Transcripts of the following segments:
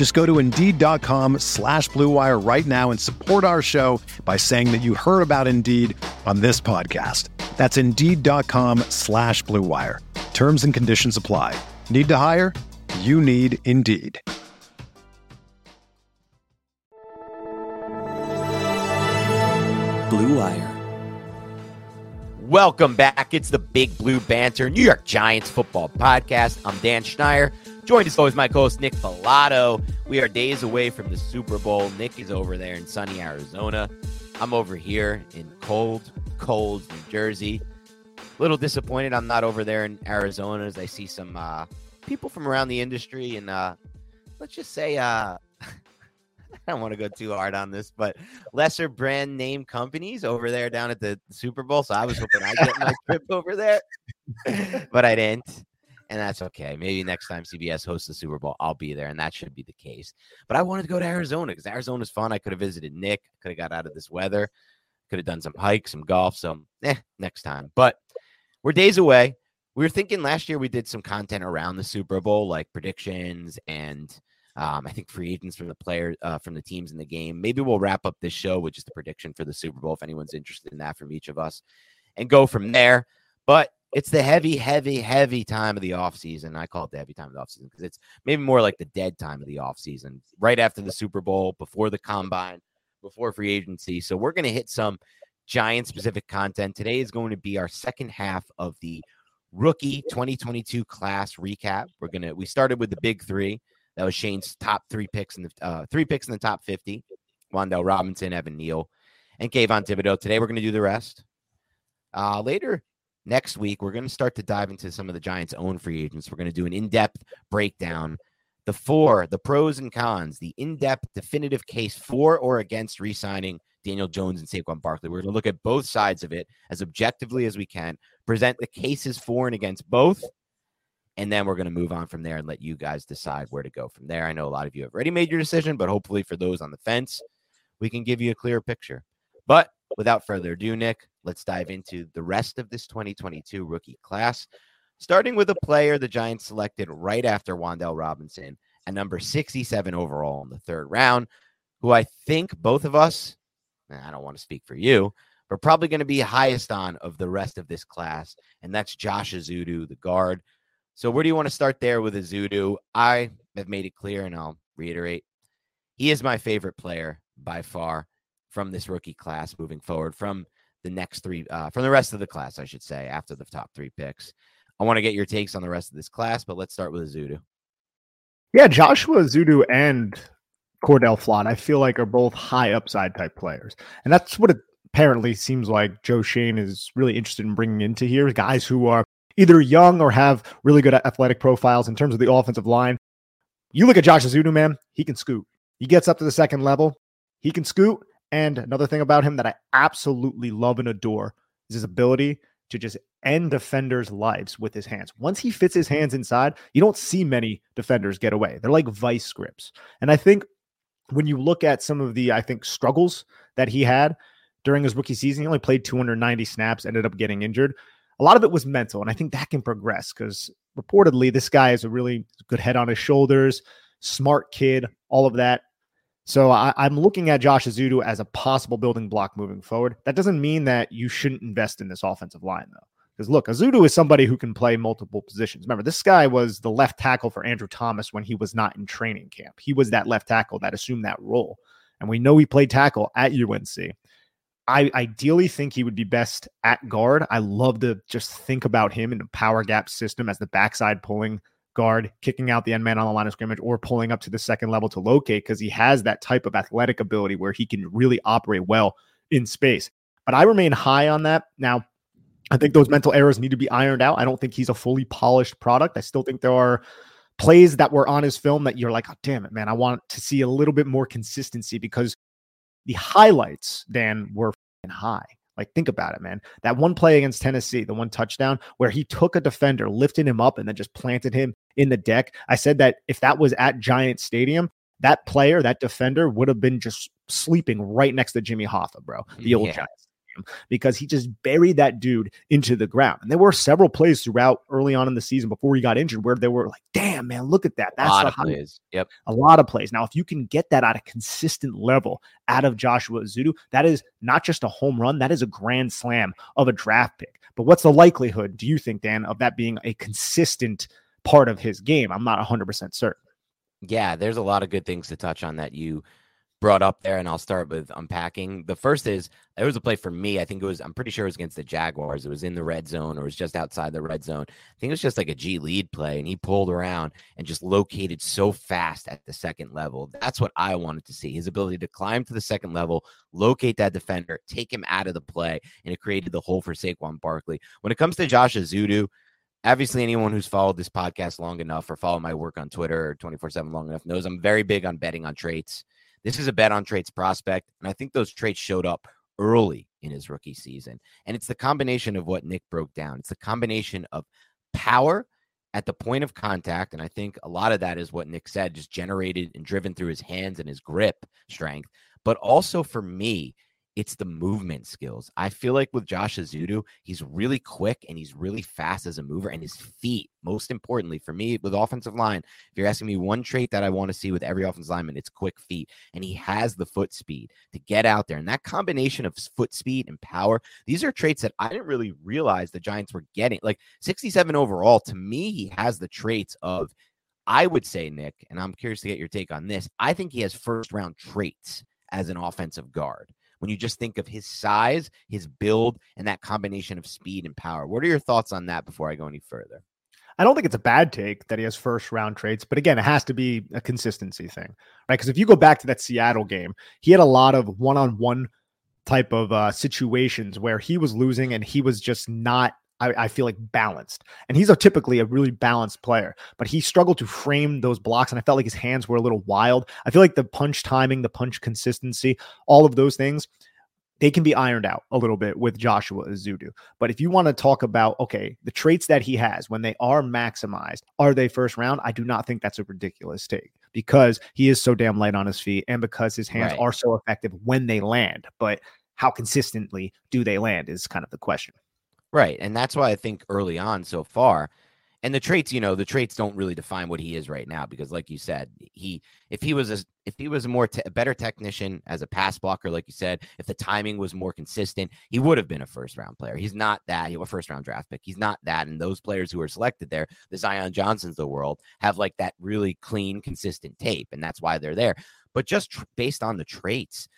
Just go to Indeed.com slash BlueWire right now and support our show by saying that you heard about Indeed on this podcast. That's Indeed.com slash BlueWire. Terms and conditions apply. Need to hire? You need Indeed. Blue Wire. Welcome back. It's the Big Blue Banter New York Giants football podcast. I'm Dan Schneider, joined as always my co-host Nick Falato. We are days away from the Super Bowl. Nick is over there in sunny Arizona. I'm over here in cold, cold New Jersey. A little disappointed I'm not over there in Arizona as I see some uh, people from around the industry and uh, let's just say uh, I don't want to go too hard on this, but lesser brand name companies over there down at the Super Bowl. So I was hoping I'd get my trip over there, but I didn't. And that's okay. Maybe next time CBS hosts the Super Bowl, I'll be there, and that should be the case. But I wanted to go to Arizona because Arizona's fun. I could have visited Nick, could have got out of this weather, could have done some hikes, some golf. some eh, next time. But we're days away. We were thinking last year we did some content around the Super Bowl, like predictions and um, I think free agents from the players, uh, from the teams in the game. Maybe we'll wrap up this show with just the prediction for the Super Bowl if anyone's interested in that from each of us and go from there. But it's the heavy, heavy, heavy time of the offseason. I call it the heavy time of the offseason because it's maybe more like the dead time of the offseason, right after the Super Bowl, before the combine, before free agency. So we're going to hit some giant specific content. Today is going to be our second half of the rookie 2022 class recap. We're going to, we started with the big three. That was Schoen's top three picks in the uh, three picks in the top 50. Wan'Dale Robinson, Evan Neal, and Kayvon Thibodeaux. Today we're going to do the rest. Uh, later next week, we're going to start to dive into some of the Giants' own free agents. We're going to do an in-depth breakdown, the four, the pros and cons, the in-depth definitive case for or against re-signing Daniel Jones and Saquon Barkley. We're going to look at both sides of it as objectively as we can, present the cases for and against both, and then we're going to move on from there and let you guys decide where to go from there. I know a lot of you have already made your decision, but hopefully for those on the fence, we can give you a clear picture. But without further ado, Nick, let's dive into the rest of this 2022 rookie class, starting with a player the Giants selected right after Wan'Dale Robinson at number 67 overall in the third round, who I think both of us, I don't want to speak for you, but probably going to be highest on of the rest of this class, and that's Josh Ezeudu, the guard so where do you want to start there with Ezeudu? I have made it clear, and I'll reiterate, he is my favorite player by far from this rookie class moving forward. From the next three, uh, from the rest of the class, I should say, after the top three picks. I want to get your takes on the rest of this class, but let's start with Ezeudu. Yeah, Joshua Ezeudu and Cordale Flott, I feel like are both high upside type players, and that's what it apparently seems like Joe Schoen is really interested in bringing into here. Guys who are either young or have really good athletic profiles in terms of the offensive line. You look at Josh Ezeudu, man, he can scoot. He gets up to the second level. He can scoot. And another thing about him that I absolutely love and adore is his ability to just end defenders' lives with his hands. Once he fits his mm-hmm. hands inside, you don't see many defenders get away. They're like vice grips. And I think when you look at some of the, I think, struggles that he had during his rookie season, he only played 290 snaps, ended up getting injured a lot of it was mental. And I think that can progress because reportedly this guy is a really good head on his shoulders, smart kid, all of that. So I, am looking at Josh Ezeudu as a possible building block moving forward. That doesn't mean that you shouldn't invest in this offensive line, though. Because look, Ezeudu is somebody who can play multiple positions. Remember, this guy was the left tackle for Andrew Thomas when he was not in training camp. He was that left tackle that assumed that role. And we know he played tackle at UNC. I ideally think he would be best at guard. I love to just think about him in a power gap system as the backside pulling guard, kicking out the end man on the line of scrimmage, or pulling up to the second level to locate because he has that type of athletic ability where he can really operate well in space. But I remain high on that. Now, I think those mental errors need to be ironed out. I don't think he's a fully polished product. I still think there are plays that were on his film that you're like, oh, damn it, man. I want to see a little bit more consistency because the highlights, Dan, were high. Like, think about it, man. That one play against Tennessee, the one touchdown where he took a defender, lifted him up, and then just planted him in the deck. I said that if that was at Giant Stadium, that player, that defender would have been just sleeping right next to Jimmy Hoffa, bro, the old yeah. Giants because he just buried that dude into the ground. And there were several plays throughout early on in the season before he got injured where they were like, damn, man, look at that. That's a lot of plays. Yep. A lot of plays. Now, if you can get that at a consistent level out of Joshua Ezeudu, that is not just a home run, that is a grand slam of a draft pick. But what's the likelihood, do you think, Dan, of that being a consistent part of his game? I'm not 100% certain. Yeah, there's a lot of good things to touch on that you brought up there, and I'll start with unpacking. The first is there was a play for me. I think it was, I'm pretty sure it was against the Jaguars. It was in the red zone or it was just outside the red zone. I think it was just like a G lead play, and he pulled around and just located so fast at the second level. That's what I wanted to see his ability to climb to the second level, locate that defender, take him out of the play, and it created the hole for Saquon Barkley. When it comes to Josh Ezeudu, obviously anyone who's followed this podcast long enough or followed my work on Twitter 24 7 long enough knows I'm very big on betting on traits. This is a bet on traits prospect. And I think those traits showed up early in his rookie season. And it's the combination of what Nick broke down. It's the combination of power at the point of contact. And I think a lot of that is what Nick said, just generated and driven through his hands and his grip strength. But also for me, it's the movement skills. I feel like with Josh Ezeudu, he's really quick and he's really fast as a mover, and his feet, most importantly for me with offensive line. If you're asking me one trait that I want to see with every offensive lineman, it's quick feet, and he has the foot speed to get out there. And that combination of foot speed and power, these are traits that I didn't really realize the Giants were getting. Like 67 overall, to me, he has the traits of. I would say, Nick, and I'm curious to get your take on this. I think he has first round traits as an offensive guard when you just think of his size, his build, and that combination of speed and power. What are your thoughts on that before I go any further? I don't think it's a bad take that he has first round traits, but again, it has to be a consistency thing, right? Because if you go back to that Seattle game, he had a lot of one on one type of uh, situations where he was losing and he was just not I, I, feel like balanced. And he's a typically a really balanced player, but he struggled to frame those blocks. And I felt like his hands were a little wild. I feel like the punch timing, the punch consistency, all of those things, they can be ironed out a little bit with Joshua Ezeudu. But if you want to talk about, okay, the traits that he has when they are maximized, are they first round? I do not think that's a ridiculous take because he is so damn light on his feet and because his hands right. are so effective when they land. But how consistently do they land is kind of the question. Right. And that's why I think early on so far, and the traits, you know, the traits don't really define what he is right now because, like you said, he if he was a if he was a more te- a better technician as a pass blocker, like you said, if the timing was more consistent, he would have been a first round player. He's not that. He a first round draft pick. He's not that. And those players who are selected there, the Zion Johnsons of the world, have like that really clean, consistent tape, and that's why they're there. But just tr- based on the traits,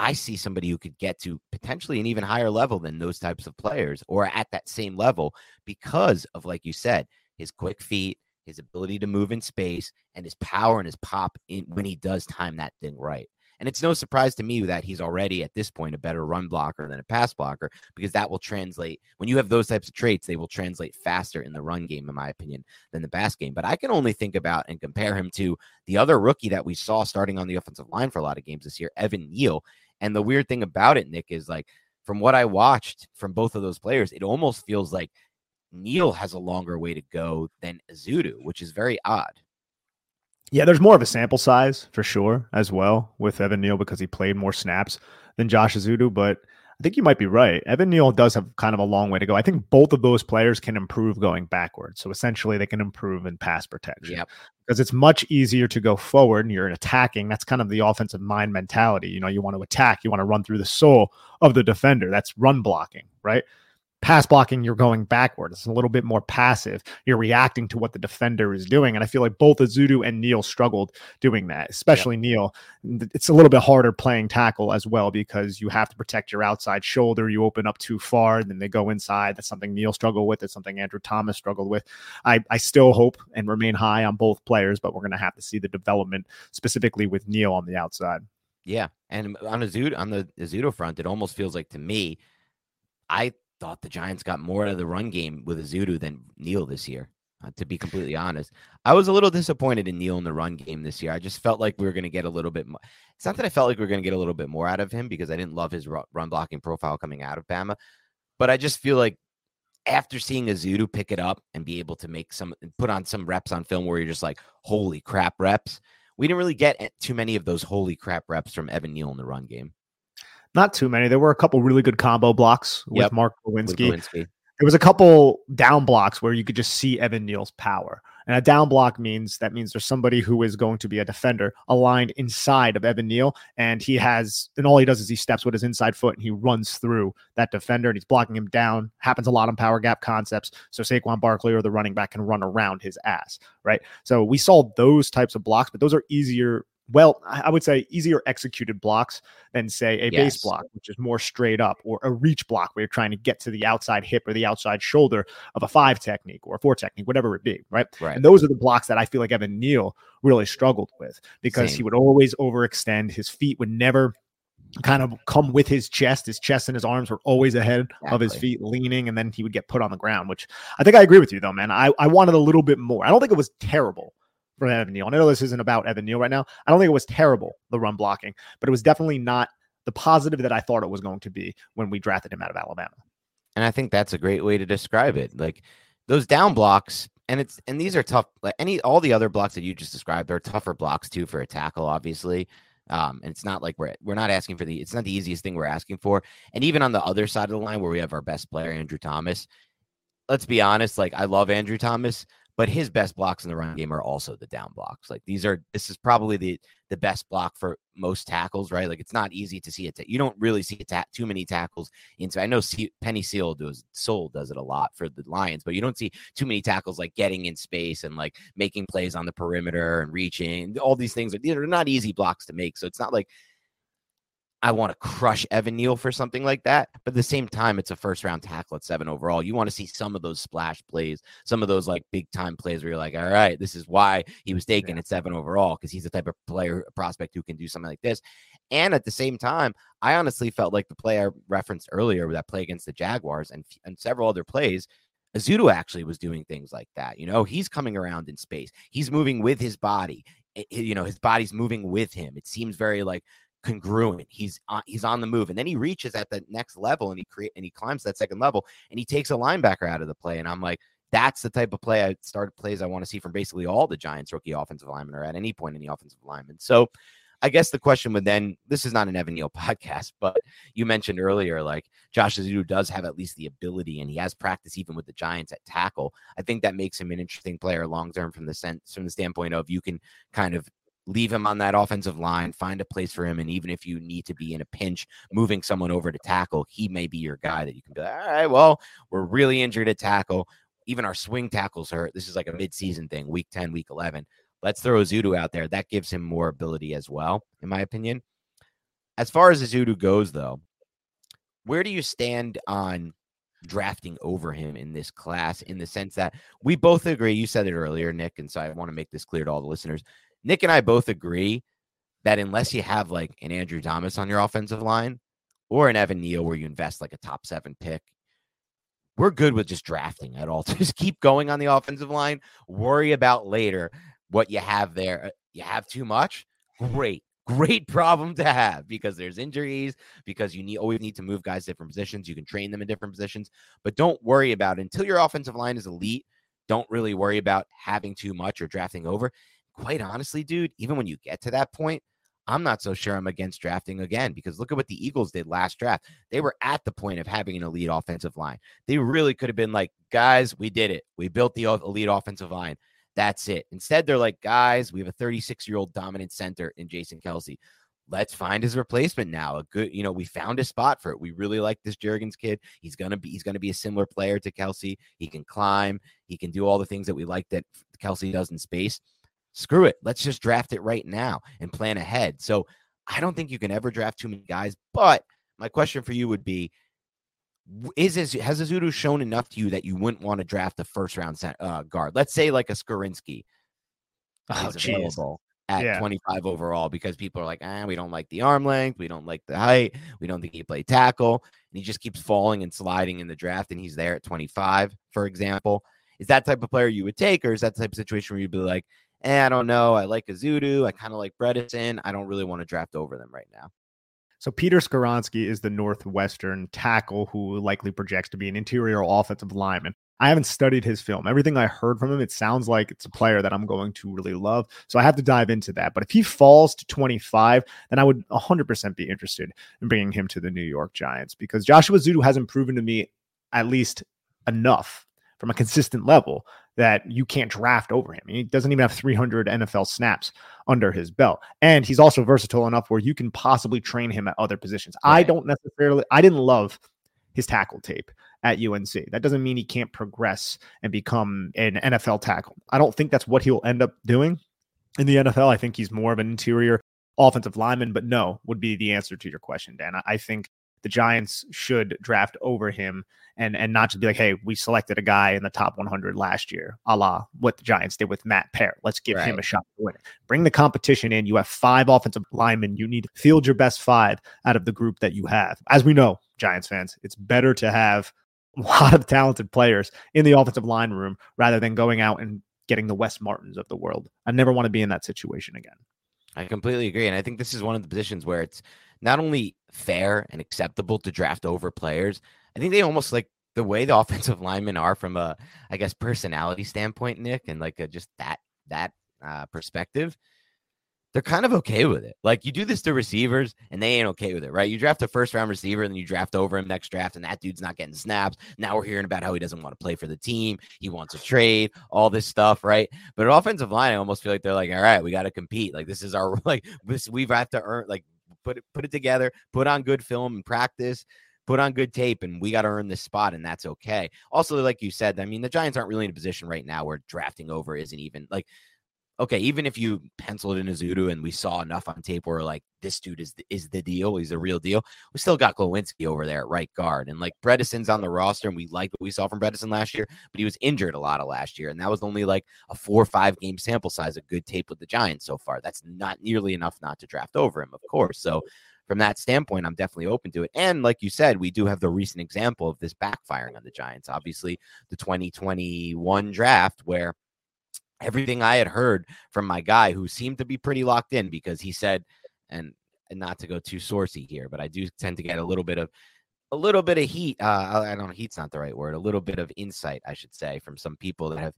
I see somebody who could get to potentially an even higher level than those types of players or at that same level because of, like you said, his quick feet, his ability to move in space, and his power and his pop in when he does time that thing right. And it's no surprise to me that he's already at this point a better run blocker than a pass blocker because that will translate when you have those types of traits, they will translate faster in the run game, in my opinion, than the pass game. But I can only think about and compare him to the other rookie that we saw starting on the offensive line for a lot of games this year, Evan Neal. And the weird thing about it, Nick, is like from what I watched from both of those players, it almost feels like Neal has a longer way to go than Ezeudu, which is very odd. Yeah, there's more of a sample size for sure as well with Evan Neal because he played more snaps than Josh Ezeudu. But I think you might be right. Evan Neal does have kind of a long way to go. I think both of those players can improve going backwards. So essentially, they can improve in pass protection. Yep. Because it's much easier to go forward and you're attacking. That's kind of the offensive mind mentality. You know, you want to attack, you want to run through the soul of the defender. That's run blocking, right? Pass blocking, you're going backward. It's a little bit more passive. You're reacting to what the defender is doing. And I feel like both Ezeudu and Neal struggled doing that, especially yeah. Neal. It's a little bit harder playing tackle as well because you have to protect your outside shoulder. You open up too far, then they go inside. That's something Neal struggled with. It's something Andrew Thomas struggled with. I, I still hope and remain high on both players, but we're going to have to see the development specifically with Neal on the outside. Yeah. And on on the Ezeudu front, it almost feels like to me, I thought the Giants got more out of the run game with Ezeudu than Neal this year. Uh, to be completely honest, I was a little disappointed in Neal in the run game this year. I just felt like we were going to get a little bit more. It's not that I felt like we were going to get a little bit more out of him because I didn't love his run blocking profile coming out of Bama, but I just feel like after seeing Ezeudu pick it up and be able to make some put on some reps on film where you're just like, holy crap, reps. We didn't really get too many of those holy crap reps from Evan Neal in the run game. Not too many. There were a couple really good combo blocks with yep. Mark Glowinski. There was a couple down blocks where you could just see Evan Neal's power. And a down block means that means there's somebody who is going to be a defender aligned inside of Evan Neal. And he has, and all he does is he steps with his inside foot and he runs through that defender and he's blocking him down. Happens a lot on power gap concepts. So Saquon Barkley or the running back can run around his ass, right? So we saw those types of blocks, but those are easier well, I would say easier executed blocks than say a yes. base block, which is more straight up, or a reach block where you're trying to get to the outside hip or the outside shoulder of a five technique or a four technique, whatever it be, right? Right. And those are the blocks that I feel like Evan Neal really struggled with because Same. he would always overextend. His feet would never kind of come with his chest. His chest and his arms were always ahead exactly. of his feet, leaning, and then he would get put on the ground, which I think I agree with you though, man. I, I wanted a little bit more. I don't think it was terrible from Evan Neal. I know this isn't about Evan Neal right now. I don't think it was terrible, the run blocking, but it was definitely not the positive that I thought it was going to be when we drafted him out of Alabama. And I think that's a great way to describe it. Like those down blocks, and it's and these are tough. Like any all the other blocks that you just described, they're tougher blocks too for a tackle, obviously. Um, and it's not like we're we're not asking for the it's not the easiest thing we're asking for. And even on the other side of the line where we have our best player, Andrew Thomas, let's be honest, like I love Andrew Thomas, but his best blocks in the run game are also the down blocks. Like these are this is probably the the best block for most tackles, right? Like it's not easy to see it. Ta- you don't really see ta- too many tackles into. I know C- Penei Sewell does Sewell does it a lot for the Lions, but you don't see too many tackles like getting in space and like making plays on the perimeter and reaching. All these things are these are not easy blocks to make. So it's not like I want to crush Evan Neal for something like that. But at the same time, it's a first round tackle at seven overall. You want to see some of those splash plays, some of those like big time plays where you're like, all right, this is why he was taken yeah. at seven overall because he's the type of player prospect who can do something like this. And at the same time, I honestly felt like the play I referenced earlier, with that play against the Jaguars and, and several other plays, Ezeudu actually was doing things like that. You know, he's coming around in space, he's moving with his body. It, you know, his body's moving with him. It seems very like congruent. He's on, he's on the move, and then he reaches at the next level, and he create and he climbs that second level, and he takes a linebacker out of the play. And I'm like, that's the type of play I started plays I want to see from basically all the Giants rookie offensive linemen or at any point in the offensive lineman. So. I guess the question would then this is not an Evan Neal podcast, but you mentioned earlier like Josh Ezeudu does have at least the ability and he has practice even with the Giants at tackle. I think that makes him an interesting player long term from the sense from the standpoint of you can kind of leave him on that offensive line, find a place for him. And even if you need to be in a pinch, moving someone over to tackle, he may be your guy that you can be like, all right, well, we're really injured at tackle. Even our swing tackles hurt. This is like a midseason thing, week 10, week 11. Let's throw Ezeudu out there. That gives him more ability as well, in my opinion. As far as Ezeudu goes, though, where do you stand on drafting over him in this class in the sense that we both agree? You said it earlier, Nick, and so I want to make this clear to all the listeners. Nick and I both agree that unless you have like an Andrew Thomas on your offensive line or an Evan Neal where you invest like a top seven pick, we're good with just drafting at all. Just keep going on the offensive line. Worry about later what you have there. Uh, you have too much? Great. Great problem to have because there's injuries, because you need always need to move guys different positions. You can train them in different positions, but don't worry about it. until your offensive line is elite. Don't really worry about having too much or drafting over quite honestly, dude, even when you get to that point, I'm not so sure I'm against drafting again because look at what the Eagles did last draft. They were at the point of having an elite offensive line. They really could have been like, guys, we did it. We built the elite offensive line. That's it. Instead, they're like, guys, we have a 36 year old dominant center in Jason Kelce. let's find his replacement now. A good, you know, we found a spot for it. We really like this Jurgens kid. He's gonna be he's gonna be a similar player to Kelce. He can climb, he can do all the things that we like that Kelce does in space. Screw it. Let's just draft it right now and plan ahead. So I don't think you can ever draft too many guys. But my question for you would be is this, has Ezeudu shown enough to you that you wouldn't want to draft a first round uh, guard? Let's say like a Skoronski oh, is available at yeah. 25 overall because people are like, ah, we don't like the arm length, we don't like the height, we don't think he play tackle, and he just keeps falling and sliding in the draft, and he's there at 25, for example. Is that type of player you would take, or is that type of situation where you'd be like, eh, I don't know, I like Ezeudu, I kind of like Bredeson, I don't really want to draft over them right now. So Peter Skoronski is the Northwestern tackle who likely projects to be an interior offensive lineman. I haven't studied his film. Everything I heard from him, it sounds like it's a player that I'm going to really love. So I have to dive into that. But if he falls to 25, then I would 100% be interested in bringing him to the New York Giants because Joshua Ezeudu hasn't proven to me at least enough from a consistent level that you can't draft over him. He doesn't even have 300 NFL snaps under his belt. And he's also versatile enough where you can possibly train him at other positions. Right. I don't necessarily, I didn't love his tackle tape at UNC. That doesn't mean he can't progress and become an NFL tackle. I don't think that's what he'll end up doing in the NFL. I think he's more of an interior offensive lineman, but no would be the answer to your question, Dan. I think the Giants should draft over him and and not just be like, hey, we selected a guy in the top 100 last year, a la what the Giants did with Matt Peart. Let's give right. him a shot to win it. Bring the competition in. You have five offensive linemen. You need to field your best five out of the group that you have. As we know, Giants fans, it's better to have a lot of talented players in the offensive line room rather than going out and getting the Wes Martins of the world. I never want to be in that situation again. I completely agree. And I think this is one of the positions where it's not only fair and acceptable to draft over players, I think they almost like the way the offensive linemen are from a, I guess, personality standpoint, Nick, and like a, just that that uh, perspective. They're kind of okay with it. Like you do this to receivers, and they ain't okay with it, right? You draft a first round receiver, and then you draft over him next draft, and that dude's not getting snaps. Now we're hearing about how he doesn't want to play for the team. He wants a trade, all this stuff, right? But offensive line, I almost feel like they're like, all right, we got to compete. Like this is our like this. We've had to earn like put it put it together, put on good film and practice, put on good tape, and we got to earn this spot, and that's okay. Also, like you said, I mean, the Giants aren't really in a position right now where drafting over isn't even like okay, even if you penciled in Ezeudu and we saw enough on tape where like this dude is the, is the deal, he's the real deal. We still got Glowinski over there at right guard, and like Bredeson's on the roster, and we like what we saw from Bredeson last year, but he was injured a lot of last year, and that was only like a four or five game sample size of good tape with the Giants so far. That's not nearly enough not to draft over him, of course. So from that standpoint, I'm definitely open to it. And like you said, we do have the recent example of this backfiring on the Giants. Obviously, the 2021 draft where everything I had heard from my guy who seemed to be pretty locked in because he said, and, and not to go too sourcey here, but I do tend to get a little bit of a little bit of heat. Uh, I don't know, heat's not the right word. A little bit of insight, I should say, from some people that have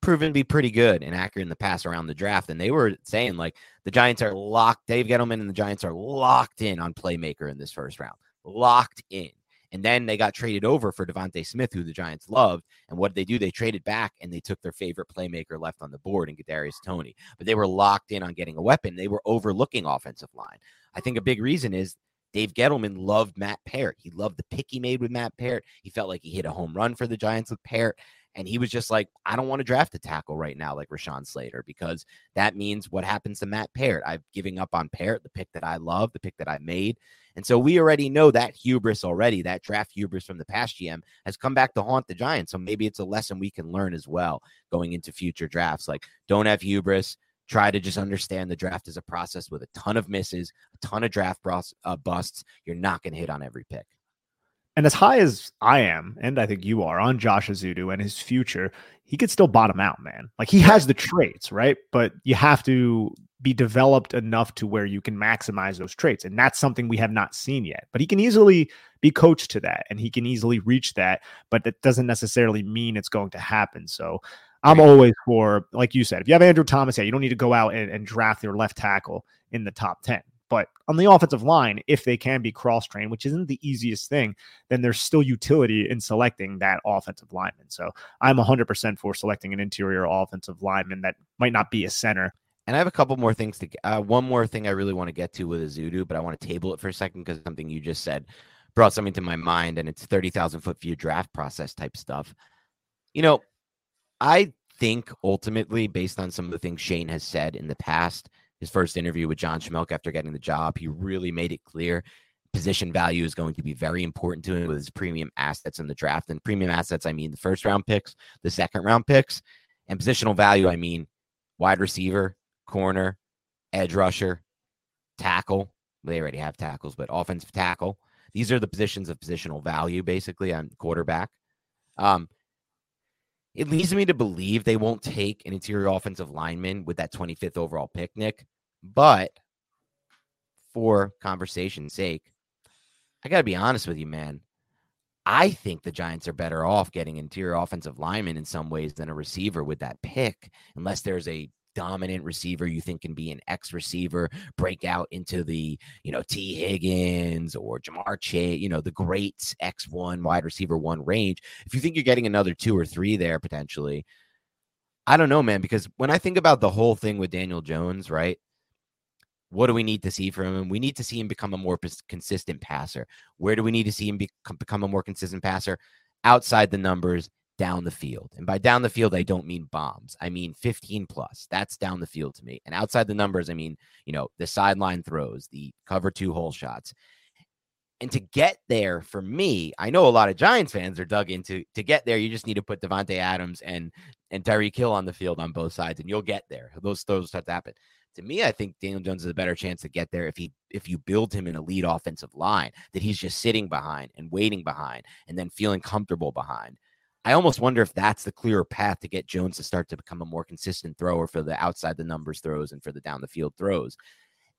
proven to be pretty good and accurate in the past around the draft. And they were saying like the Giants are locked. Dave Gettleman and the Giants are locked in on playmaker in this first round. Locked in. And then they got traded over for DeVonta Smith, who the Giants loved. And what did they do? They traded back and they took their favorite playmaker left on the board and Kadarius Toney. But they were locked in on getting a weapon. They were overlooking offensive line. I think a big reason is Dave Gettleman loved Matt Peart. He loved the pick he made with Matt Peart. He felt like he hit a home run for the Giants with Peart. And he was just like, I don't want to draft a tackle right now, like Rashawn Slater, because that means what happens to Matt Peart. I'm giving up on Peart, the pick that I love, the pick that I made. And so we already know that hubris already, that draft hubris from the past GM has come back to haunt the Giants. So maybe it's a lesson we can learn as well going into future drafts. Like, don't have hubris. Try to just understand the draft as a process with a ton of misses, a ton of draft uh, busts. You're not going to hit on every pick. And as high as I am, and I think you are on Josh Ezeudu and his future, he could still bottom out, man. Like he has the traits, right? But you have to be developed enough to where you can maximize those traits. And that's something we have not seen yet. But he can easily be coached to that and he can easily reach that. But that doesn't necessarily mean it's going to happen. So I'm always for, like you said, if you have Andrew Thomas, yeah, you don't need to go out and, and draft your left tackle in the top 10. But on the offensive line, if they can be cross trained, which isn't the easiest thing, then there's still utility in selecting that offensive lineman. So I'm 100% for selecting an interior offensive lineman that might not be a center And I have a couple more things to uh, one more thing I really want to get to with Ezeudu, but I want to table it for a second because something you just said brought something to my mind, and it's thirty thousand foot view draft process type stuff. You know, I think ultimately, based on some of the things Schoen has said in the past, his first interview with John Schmeelk after getting the job, he really made it clear position value is going to be very important to him with his premium assets in the draft. And premium assets, I mean the first round picks, the second round picks, and positional value, I mean wide receiver, corner, edge rusher, tackle. They already have tackles, but offensive tackle. These are the positions of positional value, basically, on quarterback. Um, it leads me to believe they won't take an interior offensive lineman with that 25th overall pick, Nick. But for conversation's sake, I got to be honest with you, man. I think the Giants are better off getting interior offensive lineman in some ways than a receiver with that pick, unless there's a dominant receiver you think can be an X receiver, break out into the, you know, Tee Higgins or Ja'Marr Chase, you know, the great X1 wide receiver one range. If you think you're getting another two or three there potentially, I don't know, man, because when I think about the whole thing with Daniel Jones, right? What do we need to see from him? We need to see him become a more consistent passer. Where do we need to see him become a more consistent passer? Outside the numbers, down the field. And by down the field, I don't mean bombs. I mean 15 plus. That's down the field to me. And outside the numbers, I mean, you know, the sideline throws, the cover two hole shots. And to get there for me, I know a lot of Giants fans are dug into to get there. You just need to put Davante Adams and and Tyreek Hill on the field on both sides, and you'll get there. Those throws start to happen to me, I think Daniel Jones has a better chance to get there if he if you build him in a lead offensive line that he's just sitting behind and waiting behind and then feeling comfortable behind. I almost wonder if that's the clearer path to get Jones to start to become a more consistent thrower for the outside the numbers throws and for the down the field throws.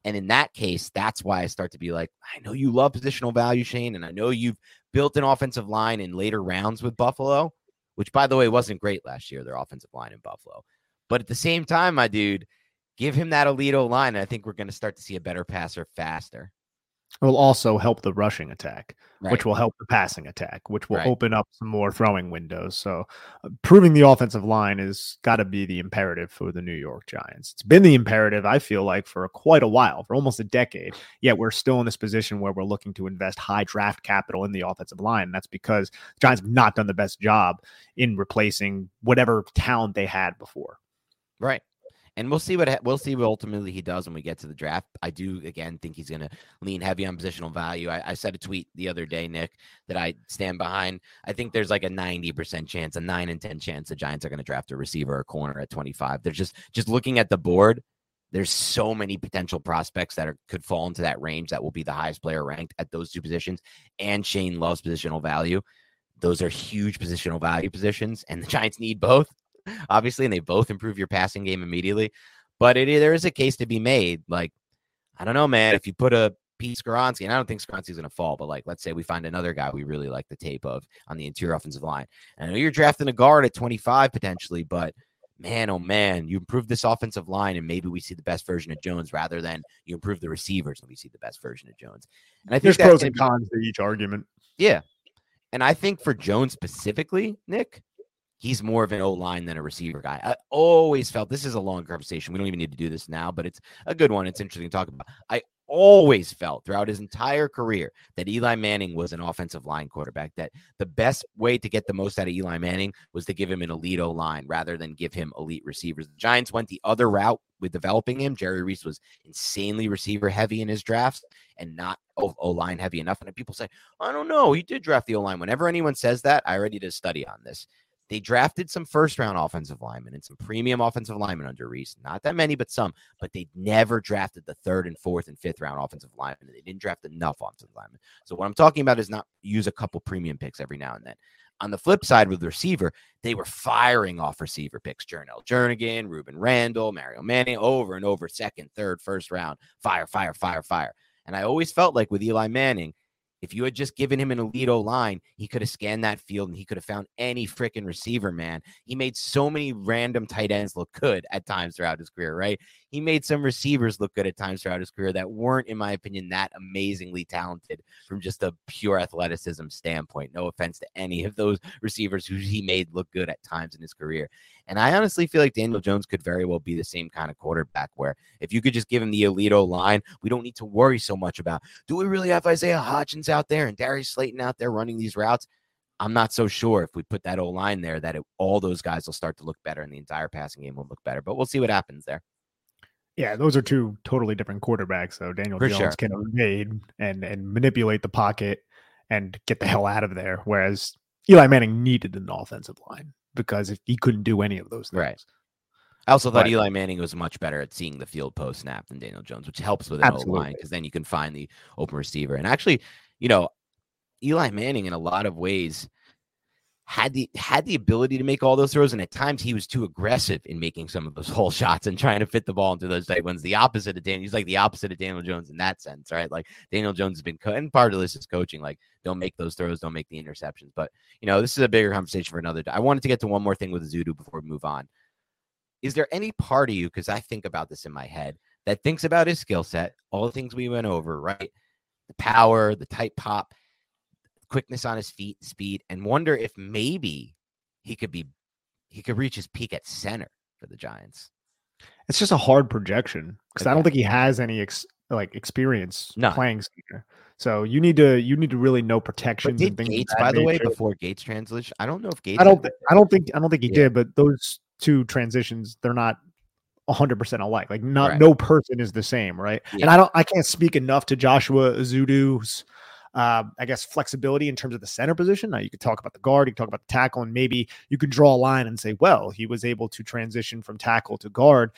And in that case, that's why I start to be like, I know you love positional value, Schoen, and I know you've built an offensive line in later rounds with Buffalo, which by the way wasn't great last year, their offensive line in Buffalo. But at the same time, my dude, give him that elite line. And I think we're going to start to see a better passer faster. It will also help the rushing attack, right. which will help the passing attack, which will right. open up some more throwing windows. So, uh, proving the offensive line is got to be the imperative for the New York Giants. It's been the imperative, I feel like, for quite a while, for almost a decade. Yet we're still in this position where we're looking to invest high draft capital in the offensive line. And that's because the Giants have not done the best job in replacing whatever talent they had before. Right and we'll see what we'll see what ultimately he does when we get to the draft. I do again think he's going to lean heavy on positional value. I, I, said a tweet the other day, Nick, that I stand behind. I think there's like a 90% chance, a nine and 10 chance the Giants are going to draft a receiver or corner at 25. They're just just looking at the board. There's so many potential prospects that are, could fall into that range that will be the highest player ranked at those two positions. And Schoen loves positional value. Those are huge positional value positions, and the Giants need both obviously, and they both improve your passing game immediately. But it there is a case to be made. Like, I don't know, man. If you put a Pete Skoronski, and I don't think Skoronski's going to fall, but like, let's say we find another guy we really like the tape of on the interior offensive line. And I know you're drafting a guard at 25 potentially, but man, oh man, you improve this offensive line, and maybe we see the best version of Jones rather than you improve the receivers and we see the best version of Jones. And I think there's pros and cons to each argument. Yeah. And I think for Jones specifically, Nick, he's more of an O line than a receiver guy. I always felt this is a long conversation. We don't even need to do this now, but it's a good one. It's interesting to talk about. I always felt throughout his entire career that Eli Manning was an offensive line quarterback, that the best way to get the most out of Eli Manning was to give him an elite O line rather than give him elite receivers. The Giants went the other route with developing him. Jerry Reese was insanely receiver heavy in his drafts and not O line heavy enough. And people say, I don't know. He did draft the O line. Whenever anyone says that, I already did a study on this. They drafted some first round offensive linemen and some premium offensive linemen under Reese. Not that many, but some. But they never drafted the third and fourth and fifth round offensive linemen. They didn't draft enough offensive linemen. So what I'm talking about is not use a couple premium picks every now and then. On the flip side, with the receiver, they were firing off receiver picks. Jerrel Jernigan, Rueben Randle, Mario Manning, over and over, second, third, first round, fire, fire, fire, fire. And I always felt like with Eli Manning, If you had just given him an elite O line, he could have scanned that field and he could have found any freaking receiver, man. He made so many random tight ends look good at times throughout his career, right? He made some receivers look good at times throughout his career that weren't, in my opinion, that amazingly talented from just a pure athleticism standpoint. No offense to any of those receivers who he made look good at times in his career. And I honestly feel like Daniel Jones could very well be the same kind of quarterback where if you could just give him the elite O line, we don't need to worry so much about do we really have Isaiah Hodgins out there and Darius Slayton out there running these routes? I'm not so sure if we put that O line there that it, all those guys will start to look better and the entire passing game will look better. But we'll see what happens there. Yeah, those are two totally different quarterbacks. So Daniel For Jones sure. can evade and and manipulate the pocket and get the hell out of there, whereas Eli Manning needed an offensive line because if he couldn't do any of those things. Right. I also thought Eli Manning was much better at seeing the field post snap than Daniel Jones, which helps with an O line because then you can find the open receiver. And actually, you know, Eli Manning in a lot of ways had the had the ability to make all those throws, and at times he was too aggressive in making some of those hole shots and trying to fit the ball into those tight ones. The opposite of Daniel, he's like the opposite of Daniel Jones in that sense, right? Like Daniel Jones has been, cut, and part of this is coaching. Like, don't make those throws, don't make the interceptions. But you know, this is a bigger conversation for another. I wanted to get to one more thing with Zudu before we move on. Is there any part of you, because I think about this in my head, that thinks about his skill set, all the things we went over, right? The power, the tight pop, quickness on his feet, speed, and wonder if maybe he could be he could reach his peak at center for the Giants. It's just a hard projection because okay. I don't think he has any ex, like experience playing center. So you need to you need to really know protections and things. Gates, by the way, before Gates transition, I don't know if Gates. I don't. Th- I don't think. I don't think he yeah. did. But those two transitions, they're not 100% alike. Like not right. no person is the same, right? Yeah. And I don't I can't speak enough to Joshua Ezeudu's uh, I guess flexibility in terms of the center position. Now you could talk about the guard, you could talk about the tackle, and maybe you could draw a line and say, well, he was able to transition from tackle to guard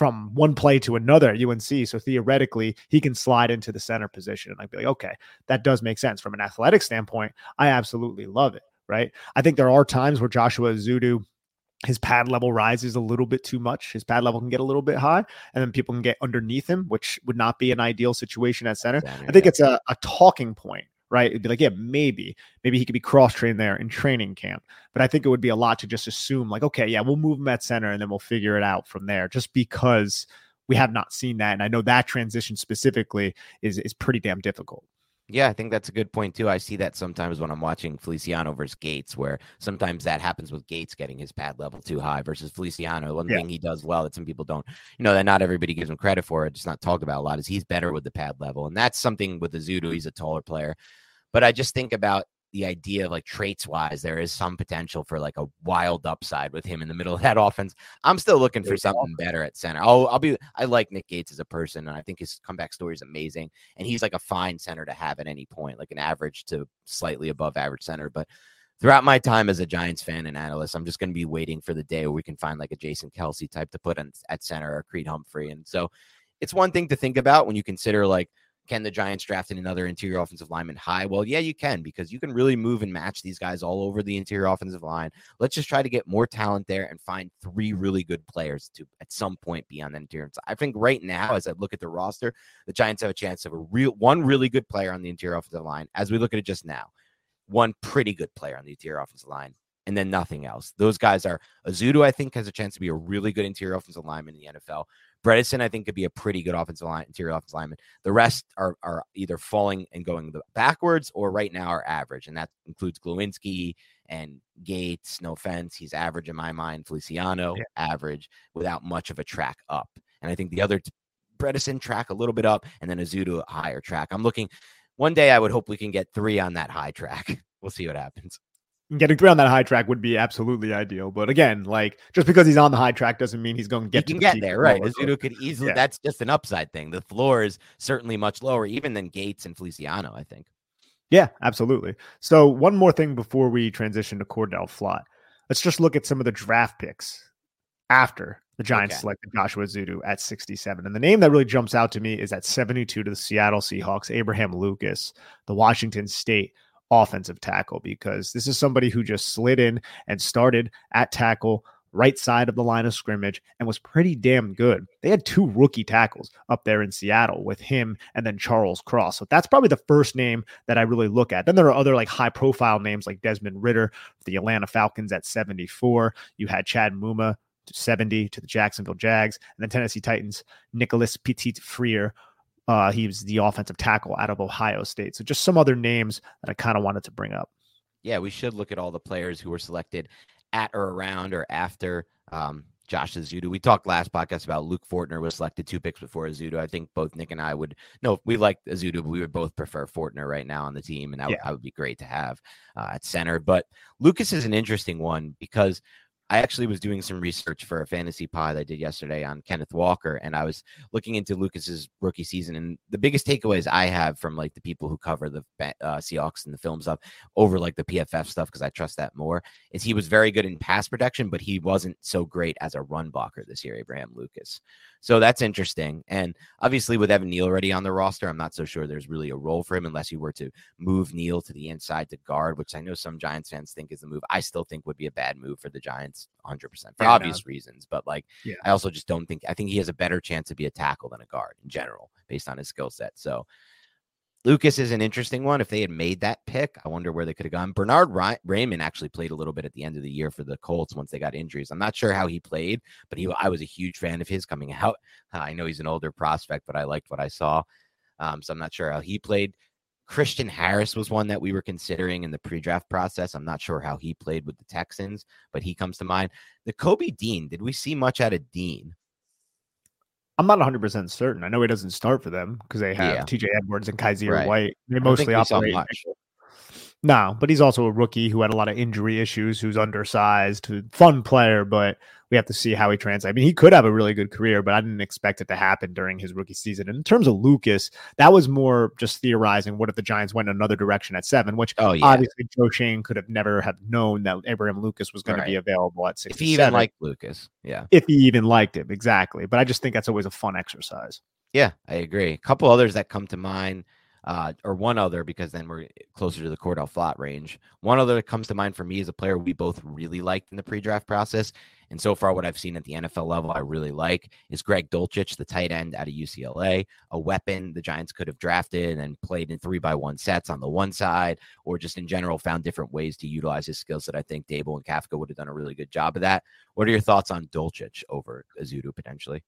from one play to another at UNC. So theoretically, he can slide into the center position. And I'd be like, okay, that does make sense from an athletic standpoint. I absolutely love it. Right. I think there are times where Joshua Ezeudu his pad level rises a little bit too much. His pad level can get a little bit high, and then people can get underneath him, which would not be an ideal situation at center. center I think yeah. it's a, a talking point, right? It'd be like, yeah, maybe, maybe he could be cross trained there in training camp. But I think it would be a lot to just assume, like, okay, yeah, we'll move him at center and then we'll figure it out from there, just because we have not seen that. And I know that transition specifically is is pretty damn difficult. Yeah, I think that's a good point too. I see that sometimes when I'm watching Feliciano versus Gates, where sometimes that happens with Gates getting his pad level too high versus Feliciano. One yeah. thing he does well that some people don't, you know, that not everybody gives him credit for, it's not talked about a lot, is he's better with the pad level. And that's something with Ezeudu, he's a taller player. But I just think about the idea of like traits wise, there is some potential for like a wild upside with him in the middle of that offense. I'm still looking for something better at center. I'll, I'll be, I like Nick Gates as a person, and I think his comeback story is amazing. And he's like a fine center to have at any point, like an average to slightly above average center. But throughout my time as a Giants fan and analyst, I'm just going to be waiting for the day where we can find like a Jason Kelce type to put on, at center or Creed Humphrey. And so it's one thing to think about when you consider like, can the Giants draft in another interior offensive lineman high? Well, yeah, you can because you can really move and match these guys all over the interior offensive line. Let's just try to get more talent there and find three really good players to at some point be on the interior. I think right now, as I look at the roster, the Giants have a chance of a real one really good player on the interior offensive line. As we look at it just now, one pretty good player on the interior offensive line, and then nothing else. Those guys are Ezeudu, I think, has a chance to be a really good interior offensive lineman in the NFL. Bredeson, I think, could be a pretty good offensive line, interior offensive lineman. The rest are are either falling and going backwards or right now are average, and that includes Glowinski and Gates. No offense, he's average in my mind. Feliciano, yeah. average without much of a track up. And I think the other t- Bredeson track a little bit up, and then Ezeudu a higher track. I'm looking. One day, I would hope we can get three on that high track. We'll see what happens getting three on that high track would be absolutely ideal. But again, like just because he's on the high track doesn't mean he's going to get. He can get there, right? Ezeudu could easily. Yeah. That's just an upside thing. The floor is certainly much lower, even than Gates and Feliciano. I think. Yeah, absolutely. So one more thing before we transition to Cordale Flott, let's just look at some of the draft picks after the Giants okay. selected Joshua Ezeudu at 67. And the name that really jumps out to me is at 72 to the Seattle Seahawks, Abraham Lucas, the Washington State offensive tackle because this is somebody who just slid in and started at tackle right side of the line of scrimmage, and was pretty damn good. They had two rookie tackles up there in Seattle with him and then Charles Cross. So that's probably the first name that I really look at. Then there are other like high profile names like Desmond Ridder, the Atlanta Falcons at 74. You had Chad Muma 70 to the Jacksonville Jags, and then Tennessee Titans, Nicholas Petit Frere. Uh, he was the offensive tackle out of Ohio State. So just some other names that I kind of wanted to bring up. Yeah, we should look at all the players who were selected at or around or after um, Josh Ezeudu. We talked last podcast about Luke Fortner was selected two picks before Ezeudu. I think both Nick and I would no, we like Ezeudu, but we would both prefer Fortner right now on the team, and that, yeah. would, that would be great to have uh, at center. But Lucas is an interesting one because I actually was doing some research for a fantasy pod I did yesterday on Kenneth Walker, and I was looking into Lucas's rookie season. And the biggest takeaways I have from like the people who cover the uh, Seahawks and the film stuff over like the PFF stuff, because I trust that more, is he was very good in pass protection, but he wasn't so great as a run blocker this year, Abraham Lucas. So that's interesting. And obviously, with Evan Neal already on the roster, I'm not so sure there's really a role for him unless you were to move Neal to the inside to guard, which I know some Giants fans think is the move. I still think would be a bad move for the Giants 100% for yeah, obvious no. reasons. But like, yeah. I also just don't think, I think he has a better chance to be a tackle than a guard in general based on his skill set. So, Lucas is an interesting one. If they had made that pick, I wonder where they could have gone. Bernhard Raimann actually played a little bit at the end of the year for the Colts once they got injuries. I'm not sure how he played, but he I was a huge fan of his coming out. I know he's an older prospect, but I liked what I saw. Um, so I'm not sure how he played. Christian Harris was one that we were considering in the pre-draft process. I'm not sure how he played with the Texans, but he comes to mind. Nakobe Dean, did we see much out of Dean? I'm not 100 percent certain. I know he doesn't start for them because they have yeah. T.J. Edwards and Kyzir right. White. They mostly operate. No, but he's also a rookie who had a lot of injury issues, who's undersized, fun player, but we have to see how he translates. I mean, he could have a really good career, but I didn't expect it to happen during his rookie season. And in terms of Lucas, that was more just theorizing. What if the Giants went another direction at seven? Which oh, yeah. obviously Joe Schoen could have never have known that Abraham Lucas was going right. to be available at six. If he even liked Lucas, yeah. If he even liked him, exactly. But I just think that's always a fun exercise. Yeah, I agree. A couple others that come to mind uh, or one other because then we're closer to the Cordale Flott range. One other that comes to mind for me is a player we both really liked in the pre-draft process, and so far what I've seen at the NFL level I really like is Greg Dulcich, the tight end out of UCLA, a weapon the Giants could have drafted and played in three by one sets on the one side, or just in general found different ways to utilize his skills that I think Daboll and Kafka would have done a really good job of that. What are your thoughts on Dulcich over Ezeudu potentially?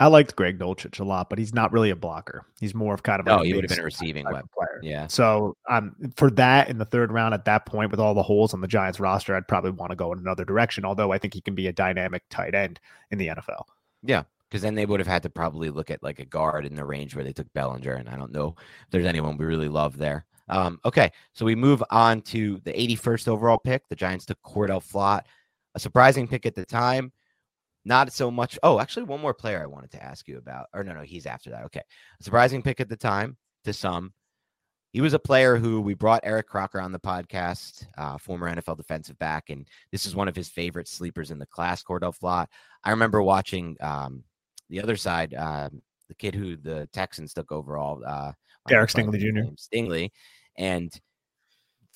I liked Greg Dulcich a lot, but he's not really a blocker. He's more of kind of oh, he would have been a receiving player. Yeah. So um, for that in the third round at that point with all the holes on the Giants roster, I'd probably want to go in another direction. Although I think he can be a dynamic tight end in the NFL. Yeah, because then they would have had to probably look at like a guard in the range where they took Bellinger, and I don't know if there's anyone we really love there. Um, okay, so we move on to the 81st overall pick. The Giants took Cordale Flott, a surprising pick at the time. Not so much. Oh, actually, one more player I wanted to ask you about. Or no, no, he's after that. Okay. A surprising pick at the time to some. He was a player who we brought Eric Crocker on the podcast, uh, former NFL defensive back, and this is one of his favorite sleepers in the class, Cordale Flott. I remember watching um, the other side, uh, the kid who the Texans took overall, uh, Derek Stingley Jr. Stingley, and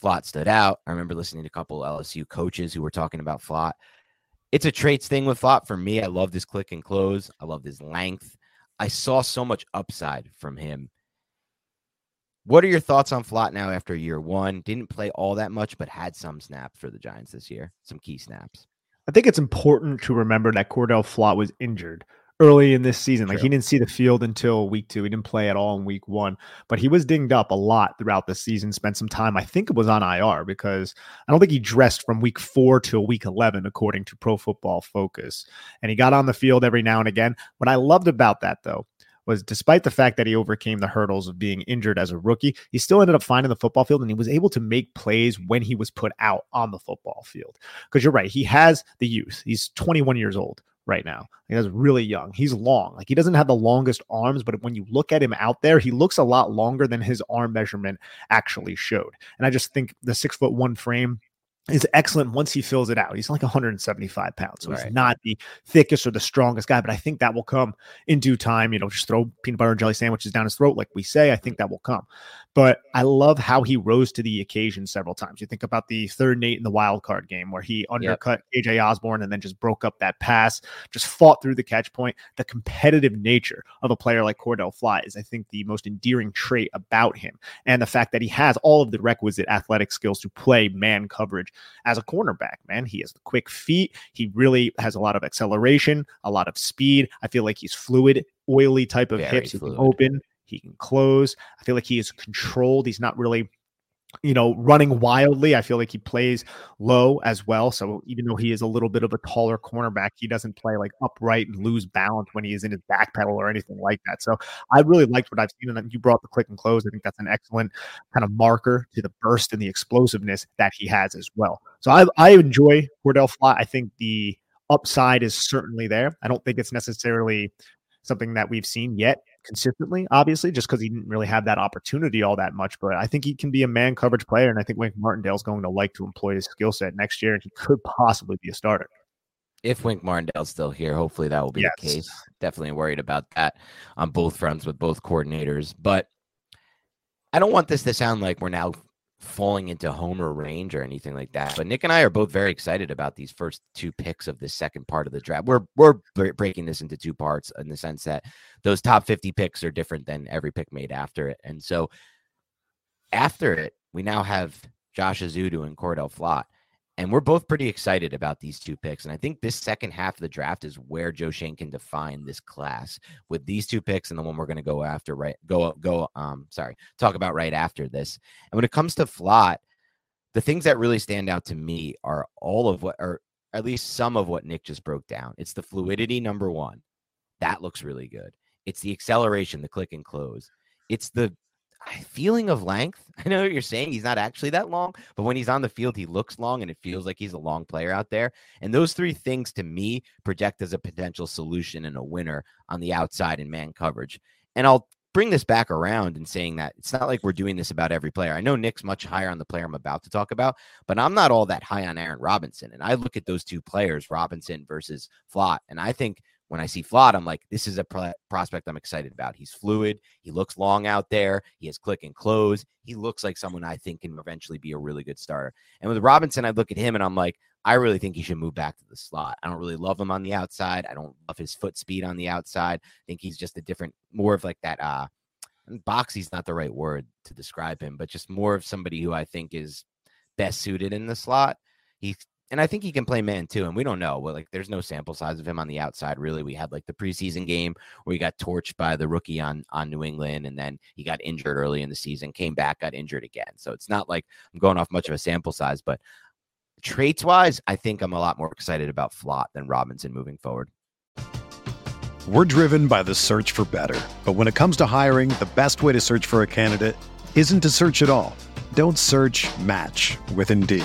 Flott stood out. I remember listening to a couple LSU coaches who were talking about Flott it's a traits thing with Flott for me. I love his click and close. I love his length. I saw so much upside from him. What are your thoughts on Flott now after year one? Didn't play all that much, but had some snaps for the Giants this year, some key snaps. I think it's important to remember that Cordale Flott was injured early in this season. Like he didn't see the field until week two. He didn't play at all in week one, but he was dinged up a lot throughout the season. Spent some time, I think it was on IR because I don't think he dressed from week four till week 11, according to Pro Football Focus. And he got on the field every now and again. What I loved about that, though, was despite the fact that he overcame the hurdles of being injured as a rookie, he still ended up finding the football field and he was able to make plays when he was put out on the football field. Because you're right, he has the youth. He's 21 years old, right now. He's really young. He's long. Like he doesn't have the longest arms, but when you look at him out there, he looks a lot longer than his arm measurement actually showed. And I just think the six foot one frame is excellent once he fills it out. He's like 175 pounds, so Right. he's not the thickest or the strongest guy, but I think that will come in due time. You know, just throw peanut butter and jelly sandwiches down his throat, like we say. I think that will come. But I love how he rose to the occasion several times. You think about the third Nate in the wild card game where he undercut KJ Osborn and then just broke up that pass, just fought through the catch point. The competitive nature of a player like Cordale Flott is, I think, the most endearing trait about him. And the fact that he has all of the requisite athletic skills to play man coverage as a cornerback, man. He has the quick feet. He really has a lot of acceleration, a lot of speed. I feel like he's fluid, oily type of Very hips. Fluid. open, he can close. I feel like he is controlled. He's not really you know, running wildly. I feel like he plays low as well. So even though he is a little bit of a taller cornerback, he doesn't play like upright and lose balance when he is in his back pedal or anything like that. So I really liked what I've seen. And you brought the click and close. I think that's an excellent kind of marker to the burst and the explosiveness that he has as well. So I, I enjoy Cordale Flott. I think the upside is certainly there. I don't think it's necessarily something that we've seen yet consistently, obviously, just because he didn't really have that opportunity all that much. But I think he can be a man coverage player, and I think Wink Martindale's going to like to employ his skill set next year, and he could possibly be a starter. If Wink Martindale's still here, hopefully that will be the case. Definitely worried about that on both fronts with both coordinators. But I don't want this to sound like we're now falling into homer range or anything like that. But Nick and I are both very excited about these first two picks of the second part of the draft. We're we're breaking this into two parts in the sense that those top 50 picks are different than every pick made after it. And so after it, we now have Josh Ezeudu and Cordale Flott. And we're both pretty excited about these two picks. And I think this second half of the draft is where Joe Schoen can define this class with these two picks and the one we're going to go after, right? Go, go, um, sorry, talk about right after this. And when it comes to Flott, the things that really stand out to me are all of what, or at least some of what Nick just broke down. It's the fluidity, number one. That looks really good. It's the acceleration, the click and close. It's the feeling of length. I know what you're saying he's not actually that long, but when he's on the field, he looks long and it feels like he's a long player out there. And those three things to me project as a potential solution and a winner on the outside in man coverage. And I'll bring this back around and saying that it's not like we're doing this about every player. I know Nick's much higher on the player I'm about to talk about, but I'm not all that high on Aaron Robinson. And I look at those two players, Robinson versus Flott, and I think when I see Flott, I'm like, this is a pro- prospect I'm excited about. He's fluid. He looks long out there. He has click and close. He looks like someone I think can eventually be a really good starter. And with Robinson, I look at him and I'm like, I really think he should move back to the slot. I don't really love him on the outside. I don't love his foot speed on the outside. I think he's just a different, more of like that. Uh, boxy's not the right word to describe him, but just more of somebody who I think is best suited in the slot. He's and I think he can play man too. And we don't know. Well, like there's no sample size of him on the outside. Really, we had like the preseason game where he got torched by the rookie on on New England, and then he got injured early in the season, came back, got injured again. So it's not like I'm going off much of a sample size, but traits wise, I think I'm a lot more excited about Flott than Robinson moving forward. We're driven by the search for better. But when it comes to hiring, the best way to search for a candidate isn't to search at all. Don't search match with Indeed.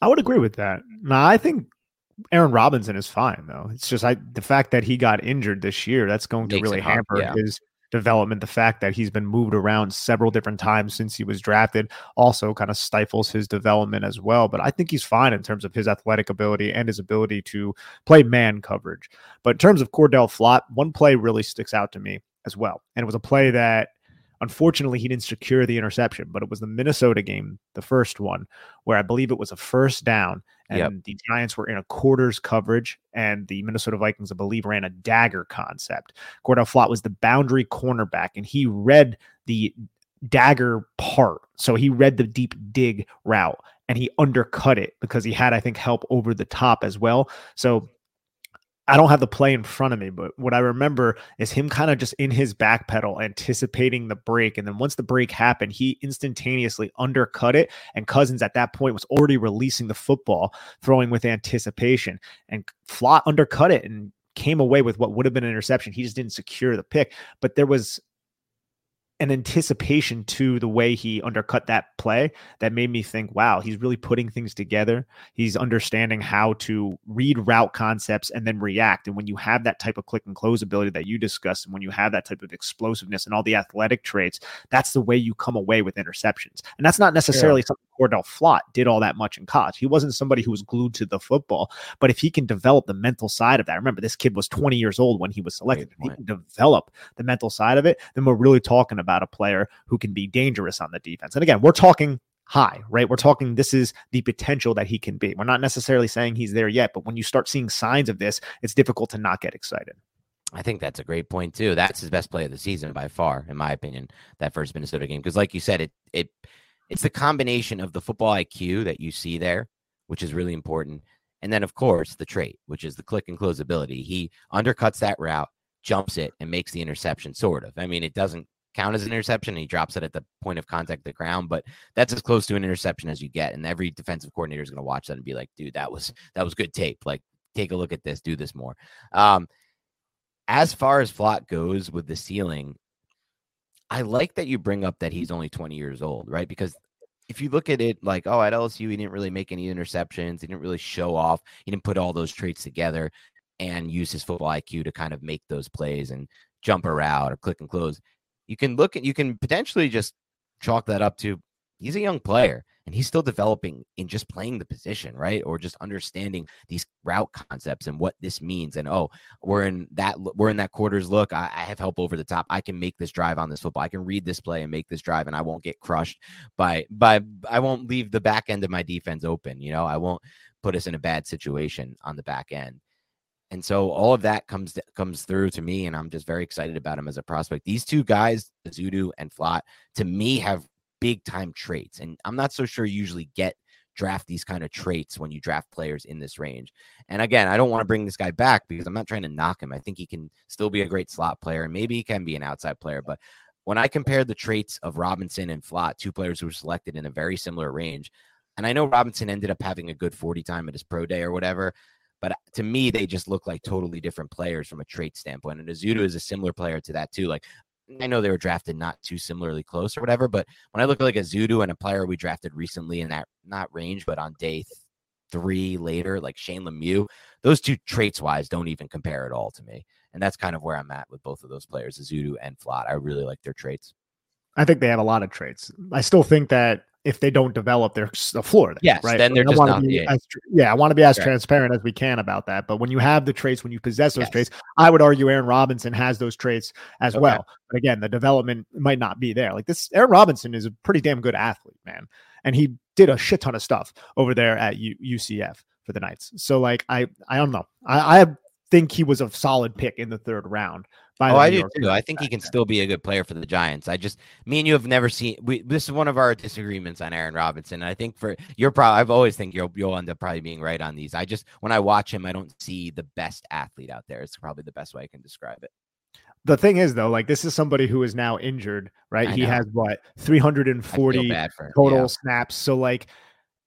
I would agree with that. No, I think Aaron Robinson is fine though. It's just I the fact that he got injured this year that's going to really hamper yeah. his development. The fact that he's been moved around several different times since he was drafted also kind of stifles his development as well. But I think he's fine in terms of his athletic ability and his ability to play man coverage. But in terms of Cordale Flott, one play really sticks out to me as well. And it was a play that Unfortunately, he didn't secure the interception, but it was the Minnesota game, the first one, where I believe it was a first down and yep. the Giants were in a quarters coverage, and the Minnesota Vikings, I believe, ran a dagger concept. Cordale Flott was the boundary cornerback, and he read the dagger part. So he read the deep dig route and he undercut it because he had, I think, help over the top as well. So I don't have the play in front of me, but what I remember is him kind of just in his back pedal, anticipating the break. And then once the break happened, he instantaneously undercut it. And Cousins at that point was already releasing the football, throwing with anticipation. And Flott undercut it and came away with what would have been an interception. He just didn't secure the pick. But there was an anticipation to the way he undercut that play that made me think, wow, he's really putting things together. He's understanding how to read route concepts and then react. And when you have that type of click and close ability that you discussed, and when you have that type of explosiveness and all the athletic traits, that's the way you come away with interceptions. And that's not necessarily yeah. something Cordale Flott did all that much in college. He wasn't somebody who was glued to the football, but if he can develop the mental side of that, remember this kid was 20 years old when he was selected. If he can develop the mental side of it, then we're really talking about about a player who can be dangerous on the defense. And again, we're talking high, right? We're talking this is the potential that he can be. We're not necessarily saying he's there yet, but when you start seeing signs of this, it's difficult to not get excited. I think that's a great point too. That's his best play of the season by far, in my opinion. That first Minnesota game, because like you said, it it it's the combination of the football IQ that you see there, which is really important, and then of course the trait, which is the click and close ability. He undercuts that route, jumps it, and makes the interception. Sort of. I mean, it doesn't count as an interception. he drops it at the point of contact the ground, but that's as close to an interception as you get. And every defensive coordinator is going to watch that and be like, dude, that was that was good tape. Like, take a look at this, do this more. Um, as far as Flott goes with the ceiling, I like that you bring up that he's only 20 years old, right? Because if you look at it like, oh, at LSU, he didn't really make any interceptions, he didn't really show off, he didn't put all those traits together and use his football IQ to kind of make those plays and jump around or click and close you can look at you can potentially just chalk that up to he's a young player and he's still developing in just playing the position, right? Or just understanding these route concepts and what this means. And oh, we're in that we're in that quarters look. I, I, have help over the top. I can make this drive on this football. I can read this play and make this drive, and I won't get crushed by by I won't leave the back end of my defense open. You know, I won't put us in a bad situation on the back end. And so all of that comes comes through to me, and I'm just very excited about him as a prospect. These two guys, Zudu and Flott, to me have big time traits, and I'm not so sure you usually get draft these kind of traits when you draft players in this range. And again, I don't want to bring this guy back because I'm not trying to knock him. I think he can still be a great slot player, and maybe he can be an outside player. But when I compare the traits of Robinson and Flott, two players who were selected in a very similar range, and I know Robinson ended up having a good 40 time at his pro day or whatever. But to me, they just look like totally different players from a trait standpoint. And Ezeudu is a similar player to that too. Like I know they were drafted not too similarly close or whatever, but when I look at like a Zudu and a player we drafted recently in that not range, but on day three later, like Shane Lemieux, those two traits wise don't even compare at all to me. And that's kind of where I'm at with both of those players, Zudu and Flott. I really like their traits. I think they have a lot of traits. I still think that if they don't develop their the floor. Yes, right. Then they're just not. Be as, yeah, I want to be as right. transparent as we can about that. But when you have the traits, when you possess those yes. traits, I would argue Aaron Robinson has those traits as okay. well. But again, the development might not be there. Like this, Aaron Robinson is a pretty damn good athlete, man, and he did a shit ton of stuff over there at U- UCF for the Knights. So like, I I don't know. I, I think he was a solid pick in the third round oh, I do too. I think he can still be a good player for the Giants. I just, me and you have never seen. We, this is one of our disagreements on Aaron Robinson. I think for you're probably, I've always think you'll you'll end up probably being right on these. I just when I watch him, I don't see the best athlete out there. It's probably the best way I can describe it. The thing is, though, like this is somebody who is now injured, right? I he know. has what 340 total yeah. snaps. So like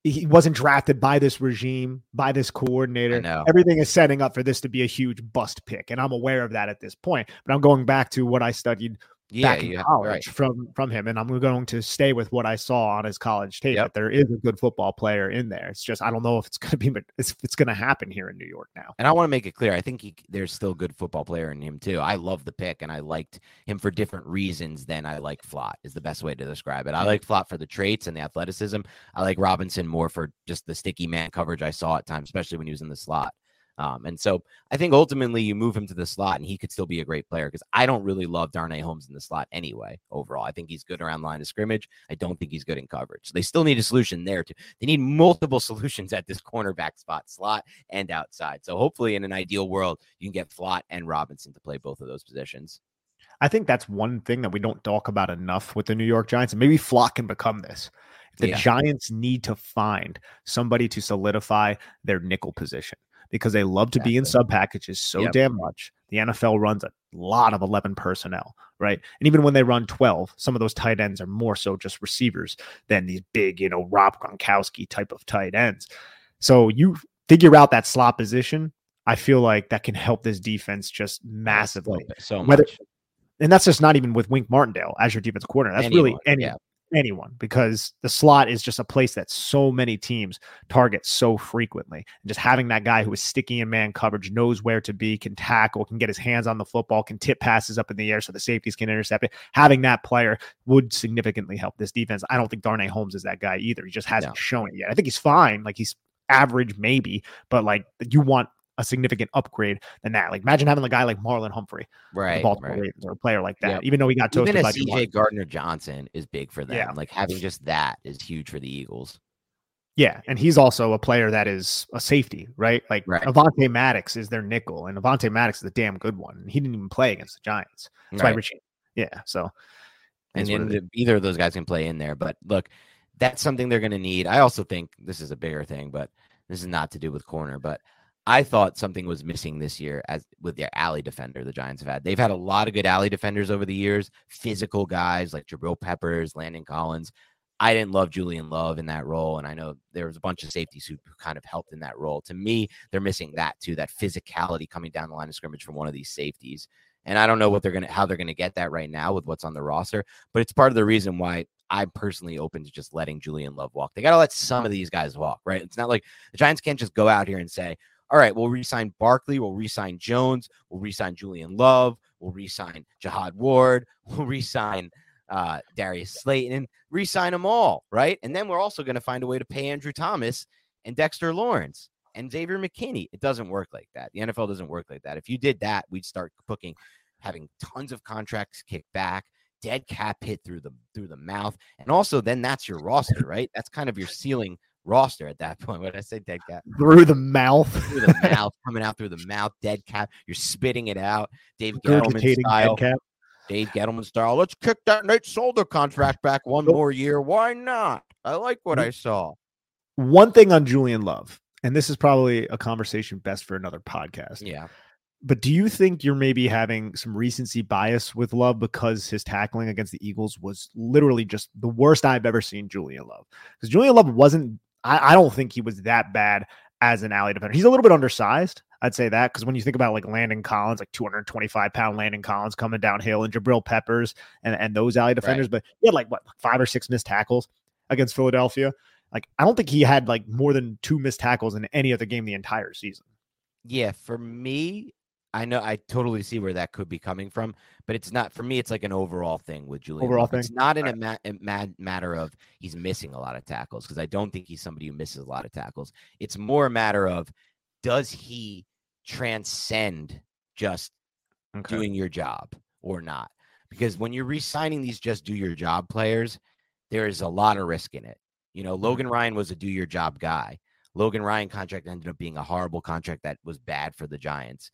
he wasn't drafted by this regime, by this coordinator. Everything is setting up for this to be a huge bust pick. And I'm aware of that at this point. But I'm going back to what I studied yeah, back in yeah, college right. from from him, and I'm going to stay with what I saw on his college tape. Yep. That there is a good football player in there. It's just I don't know if it's going to be, but it's it's going to happen here in New York now. And I want to make it clear, I think he, there's still a good football player in him too. I love the pick, and I liked him for different reasons than I like Flott. Is the best way to describe it. I mm-hmm. like Flott for the traits and the athleticism. I like Robinson more for just the sticky man coverage I saw at times, especially when he was in the slot. Um, and so I think ultimately you move him to the slot and he could still be a great player because I don't really love Darnay Holmes in the slot anyway. Overall, I think he's good around line of scrimmage. I don't think he's good in coverage. So they still need a solution there too. They need multiple solutions at this cornerback spot, slot and outside. So hopefully, in an ideal world, you can get Flott and Robinson to play both of those positions. I think that's one thing that we don't talk about enough with the New York Giants, and maybe Flott can become this. The yeah. Giants need to find somebody to solidify their nickel position because they love to exactly. be in sub packages so yep. damn much. The NFL runs a lot of 11 personnel, right? And even when they run 12, some of those tight ends are more so just receivers than these big, you know, Rob Gronkowski type of tight ends. So you figure out that slot position. I feel like that can help this defense just massively. So much. Whether, and that's just not even with Wink Martindale as your defense coordinator. That's Anyone, really any, yeah anyone because the slot is just a place that so many teams target so frequently. And just having that guy who is sticky in man coverage, knows where to be, can tackle, can get his hands on the football, can tip passes up in the air so the safeties can intercept it. Having that player would significantly help this defense. I don't think Darnay Holmes is that guy either. He just hasn't no. shown it yet. I think he's fine. Like he's average maybe, but like you want a significant upgrade than that. Like imagine having a guy like Marlon Humphrey, right, Baltimore right. Ravens, or a player like that. Yep. Even though he got toasted Even by CJ Gardner Johnson is big for them. Yeah. Like having just that is huge for the Eagles. Yeah, and he's also a player that is a safety, right? Like right. Avonte Maddox is their nickel, and Avonte Maddox is a damn good one. He didn't even play against the Giants. That's right. why Richie. Yeah, so and the, either of those guys can play in there. But look, that's something they're going to need. I also think this is a bigger thing, but this is not to do with corner. But I thought something was missing this year as with their alley defender the Giants have had. They've had a lot of good alley defenders over the years, physical guys like Jabril Peppers, Landon Collins. I didn't love Julian Love in that role, and I know there was a bunch of safeties who kind of helped in that role. To me, they're missing that too, that physicality coming down the line of scrimmage from one of these safeties. And I don't know what they're gonna how they're gonna get that right now with what's on the roster, but it's part of the reason why I'm personally open to just letting Julian Love walk. They gotta let some of these guys walk, right? It's not like the Giants can't just go out here and say, all right, we'll resign Barkley, we'll resign Jones, we'll resign Julian Love, we'll resign Jihad Ward, we'll resign uh, Darius Slayton, resign them all, right? And then we're also going to find a way to pay Andrew Thomas and Dexter Lawrence and Xavier McKinney. It doesn't work like that. The NFL doesn't work like that. If you did that, we'd start cooking, having tons of contracts kicked back, dead cap hit through the through the mouth, and also then that's your roster, right? That's kind of your ceiling roster at that point. What I say, dead cat through the mouth, through the mouth, coming out through the mouth, dead cat. You're spitting it out, Dave Gettleman style. Dave Gettleman style. Let's kick that Nate Solder contract back one more year. Why not? I like what I saw. One thing on Julian Love, and this is probably a conversation best for another podcast. Yeah. But do you think you're maybe having some recency bias with Love because his tackling against the Eagles was literally just the worst I've ever seen Julian Love? Because Julian Love wasn't I, I don't think he was that bad as an alley defender. He's a little bit undersized. I'd say that because when you think about like Landon Collins, like 225 pound Landon Collins coming downhill and Jabril Peppers and, and those alley defenders, right. but he had like what five or six missed tackles against Philadelphia. Like I don't think he had like more than two missed tackles in any other game the entire season. Yeah, for me, I know I totally see where that could be coming from, but it's not for me. It's like an overall thing with Julian. Overall thing. It's not in a, ma- a mad matter of he's missing a lot of tackles because I don't think he's somebody who misses a lot of tackles. It's more a matter of does he transcend just okay. doing your job or not? Because when you're re-signing these just do your job players, there is a lot of risk in it. You know, mm-hmm. Logan Ryan was a do your job guy. Logan Ryan contract ended up being a horrible contract that was bad for the Giants.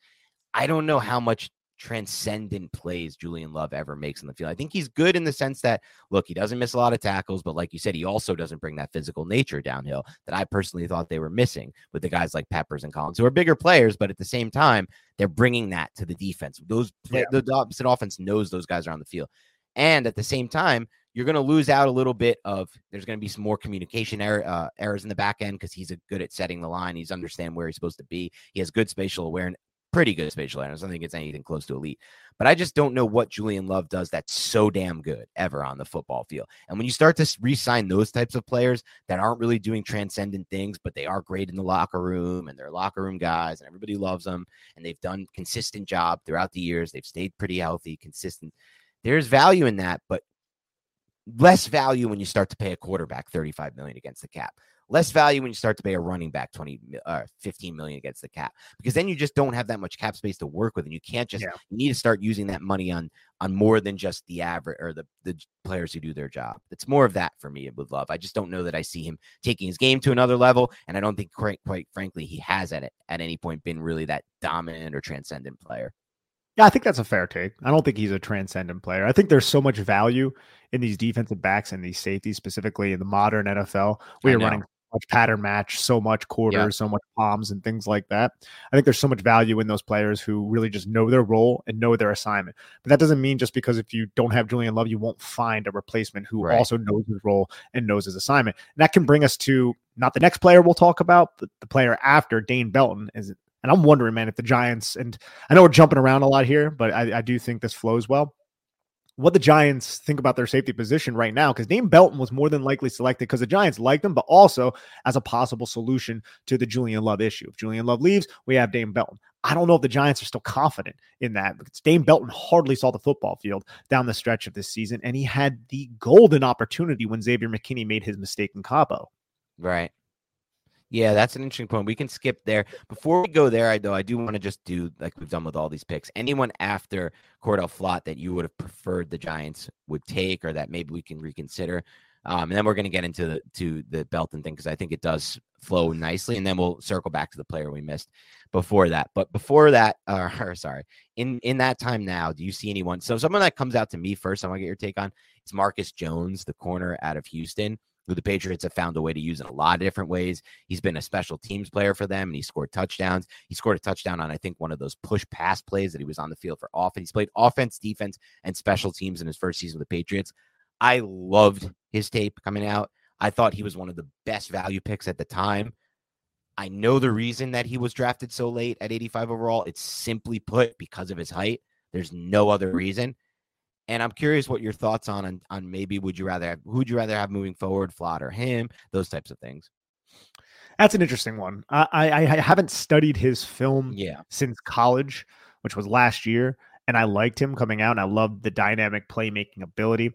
I don't know how much transcendent plays Julian Love ever makes in the field. I think he's good in the sense that, look, he doesn't miss a lot of tackles, but like you said, he also doesn't bring that physical nature downhill that I personally thought they were missing with the guys like Peppers and Collins, who are bigger players, but at the same time, they're bringing that to the defense. Those yeah. the opposite offense knows those guys are on the field. And at the same time, you're going to lose out a little bit of there's going to be some more communication error, uh, errors in the back end because he's a good at setting the line. He's understand where he's supposed to be. He has good spatial awareness pretty good spatial awareness. I don't think it's anything close to elite. But I just don't know what Julian Love does that's so damn good ever on the football field. And when you start to re-sign those types of players that aren't really doing transcendent things, but they are great in the locker room and they're locker room guys and everybody loves them and they've done consistent job throughout the years. They've stayed pretty healthy, consistent. There's value in that, but less value when you start to pay a quarterback 35 million against the cap less value when you start to pay a running back 20 uh, 15 million against the cap because then you just don't have that much cap space to work with and you can't just yeah. you need to start using that money on on more than just the average or the the players who do their job it's more of that for me with love i just don't know that i see him taking his game to another level and i don't think quite, quite frankly he has at it at any point been really that dominant or transcendent player yeah, I think that's a fair take. I don't think he's a transcendent player. I think there's so much value in these defensive backs and these safeties, specifically in the modern NFL. We are running much pattern match, so much quarters, yeah. so much palms, and things like that. I think there's so much value in those players who really just know their role and know their assignment. But that doesn't mean just because if you don't have Julian Love, you won't find a replacement who right. also knows his role and knows his assignment. And that can bring us to not the next player we'll talk about, but the player after Dane Belton is. And I'm wondering, man, if the Giants and I know we're jumping around a lot here, but I, I do think this flows well what the Giants think about their safety position right now, because Dane Belton was more than likely selected because the Giants liked him, but also as a possible solution to the Julian Love issue. If Julian Love leaves, we have Dane Belton. I don't know if the Giants are still confident in that because Dane Belton hardly saw the football field down the stretch of this season, and he had the golden opportunity when Xavier McKinney made his mistake in Cabo. Right. Yeah, that's an interesting point. We can skip there. Before we go there, I though I do want to just do like we've done with all these picks. Anyone after Cordale Flott that you would have preferred the Giants would take, or that maybe we can reconsider. Um, and then we're going to get into the to the Belton thing because I think it does flow nicely, and then we'll circle back to the player we missed before that. But before that, uh, or sorry, in in that time now, do you see anyone? So someone that comes out to me first, I want to get your take on. It's Marcus Jones, the corner out of Houston who the Patriots have found a way to use in a lot of different ways. He's been a special teams player for them and he scored touchdowns. He scored a touchdown on, I think, one of those push pass plays that he was on the field for offense. He's played offense, defense, and special teams in his first season with the Patriots. I loved his tape coming out. I thought he was one of the best value picks at the time. I know the reason that he was drafted so late at 85 overall. It's simply put because of his height. There's no other reason. And I'm curious what your thoughts on, on on maybe would you rather have who would you rather have moving forward, Flott or him, those types of things. That's an interesting one. I, I, I haven't studied his film yeah. since college, which was last year, and I liked him coming out, and I loved the dynamic playmaking ability.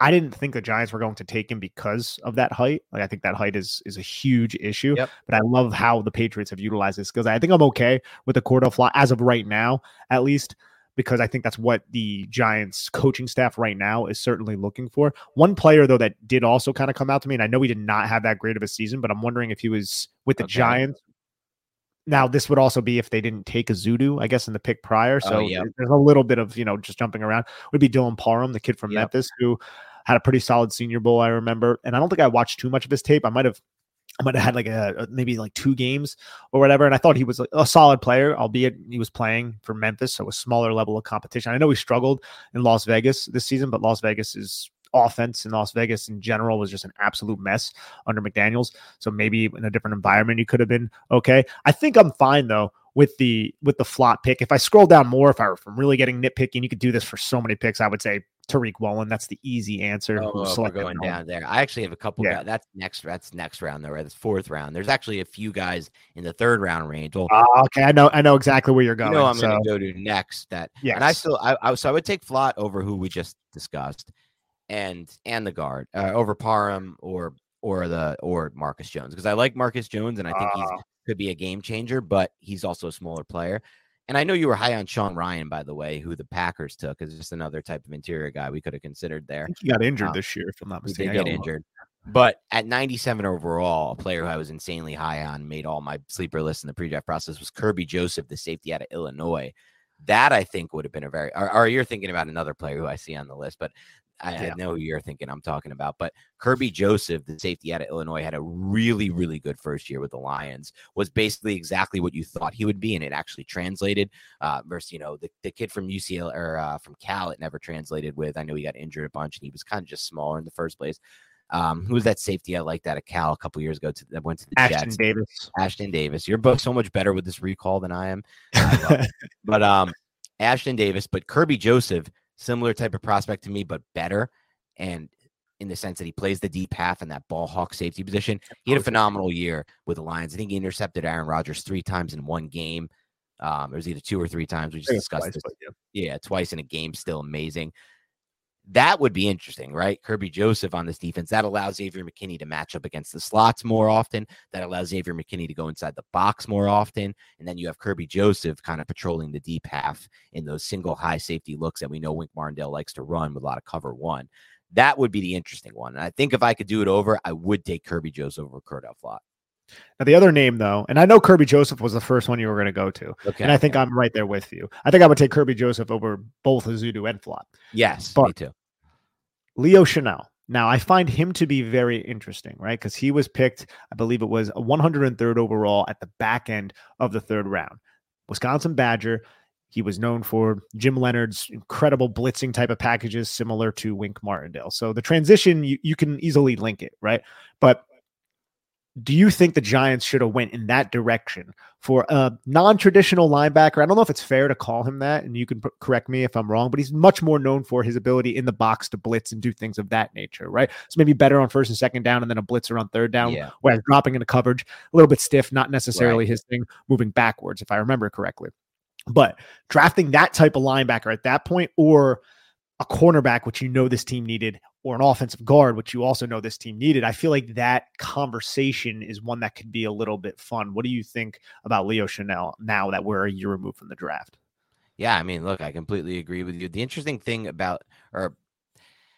I didn't think the Giants were going to take him because of that height. Like I think that height is is a huge issue. Yep. But I love how the Patriots have utilized this because I think I'm okay with the Cordale Flott as of right now, at least because I think that's what the Giants coaching staff right now is certainly looking for. One player though that did also kind of come out to me, and I know he did not have that great of a season, but I'm wondering if he was with the okay. Giants. Now this would also be if they didn't take a Zudu, I guess, in the pick prior. Oh, so oh, yep. there's a little bit of you know just jumping around. Would be Dylan Parham, the kid from yep. Memphis, who had a pretty solid Senior Bowl, I remember. And I don't think I watched too much of his tape. I might have I might have had like a maybe like two games or whatever. And I thought he was a solid player, albeit he was playing for Memphis, so a smaller level of competition. I know he struggled in Las Vegas this season, but Las Vegas is offense in Las Vegas in general was just an absolute mess under McDaniels. So maybe in a different environment, he could have been okay. I think I'm fine though with the with the Flott pick. If I scroll down more, if I were from really getting nitpicking, you could do this for so many picks. I would say Tariq Woolen. That's the easy answer. Oh, we're going down there. I actually have a couple. Yeah. Guys, that's next. That's next round though, right? That's fourth round. There's actually a few guys in the third round range. Well, uh, okay, I know. I know exactly where you're going. You know, I'm so. going to go to next. That yeah. And I still, I, I so I would take Flott over who we just discussed, and and the guard uh, over Parham or or the or Marcus Jones because I like Marcus Jones and I think uh, he's could be a game changer, but he's also a smaller player. And I know you were high on Sean Rhyan, by the way, who the Packers took is just another type of interior guy we could have considered there. he got injured um, this year, if I'm not mistaken. He did get injured. But at 97 overall, a player who I was insanely high on, made all my sleeper lists in the pre-draft process was Kerby Joseph, the safety out of Illinois. That I think would have been a very. Or, or, you're thinking about another player who I see on the list, but I, yeah. I, know who you're thinking I'm talking about, but Kerby Joseph, the safety out of Illinois, had a really, really good first year with the Lions. Was basically exactly what you thought he would be, and it actually translated. Uh, versus, you know, the, the kid from UCL or uh, from Cal, it never translated with. I know he got injured a bunch, and he was kind of just smaller in the first place. Um, who was that safety I liked out of Cal a couple years ago to, that went to the Ashton Jets? Davis. Ashtyn Davis. You're both so much better with this recall than I am. I but um, Ashtyn Davis, but Kerby Joseph, similar type of prospect to me, but better. And in the sense that he plays the deep half in that ball hawk safety position. He had a phenomenal year with the Lions. I think he intercepted Aaron Rodgers three times in one game. Um, it was either two or three times. We just I think it's discussed twice, this. yeah. Yeah, twice in a game, still amazing. That would be interesting, right? Kerby Joseph on this defense. That allows Xavier McKinney to match up against the slots more often. That allows Xavier McKinney to go inside the box more often. And then you have Kerby Joseph kind of patrolling the deep half in those single high safety looks that we know Wink Martindale likes to run with a lot of cover one. That would be the interesting one. And I think if I could do it over, I would take Kerby Joseph over Cordale Flott. Now the other name though, and I know Kerby Joseph was the first one you were going to go to, Okay. and I think I'm right there with you. I think I would take Kerby Joseph over both Ezeudu and Flott. yes, me too. Leo Chenal. Now I find him to be very interesting, right? Because he was picked, I believe it was 103rd overall at the back end of the third round. Wisconsin Badger. He was known for Jim Leonhard's incredible blitzing type of packages, similar to Wink Martindale. So the transition, you, you can easily link it, right? But do you think the Giants should have went in that direction for a non-traditional linebacker? I don't know if it's fair to call him that, and you can p- correct me if I'm wrong, but he's much more known for his ability in the box to blitz and do things of that nature, right? So maybe better on first and second down, and then a blitzer on third down. Yeah. Whereas dropping into coverage, a little bit stiff, not necessarily his thing, moving backwards, if I remember correctly. But drafting that type of linebacker at that point, or a cornerback, which you know this team needed, or an offensive guard, which you also know this team needed, I feel like that conversation is one that could be a little bit fun. What do you think about Leo Chenal now that we're a year removed from the draft? Yeah, I mean, look, I completely agree with you. The interesting thing about, or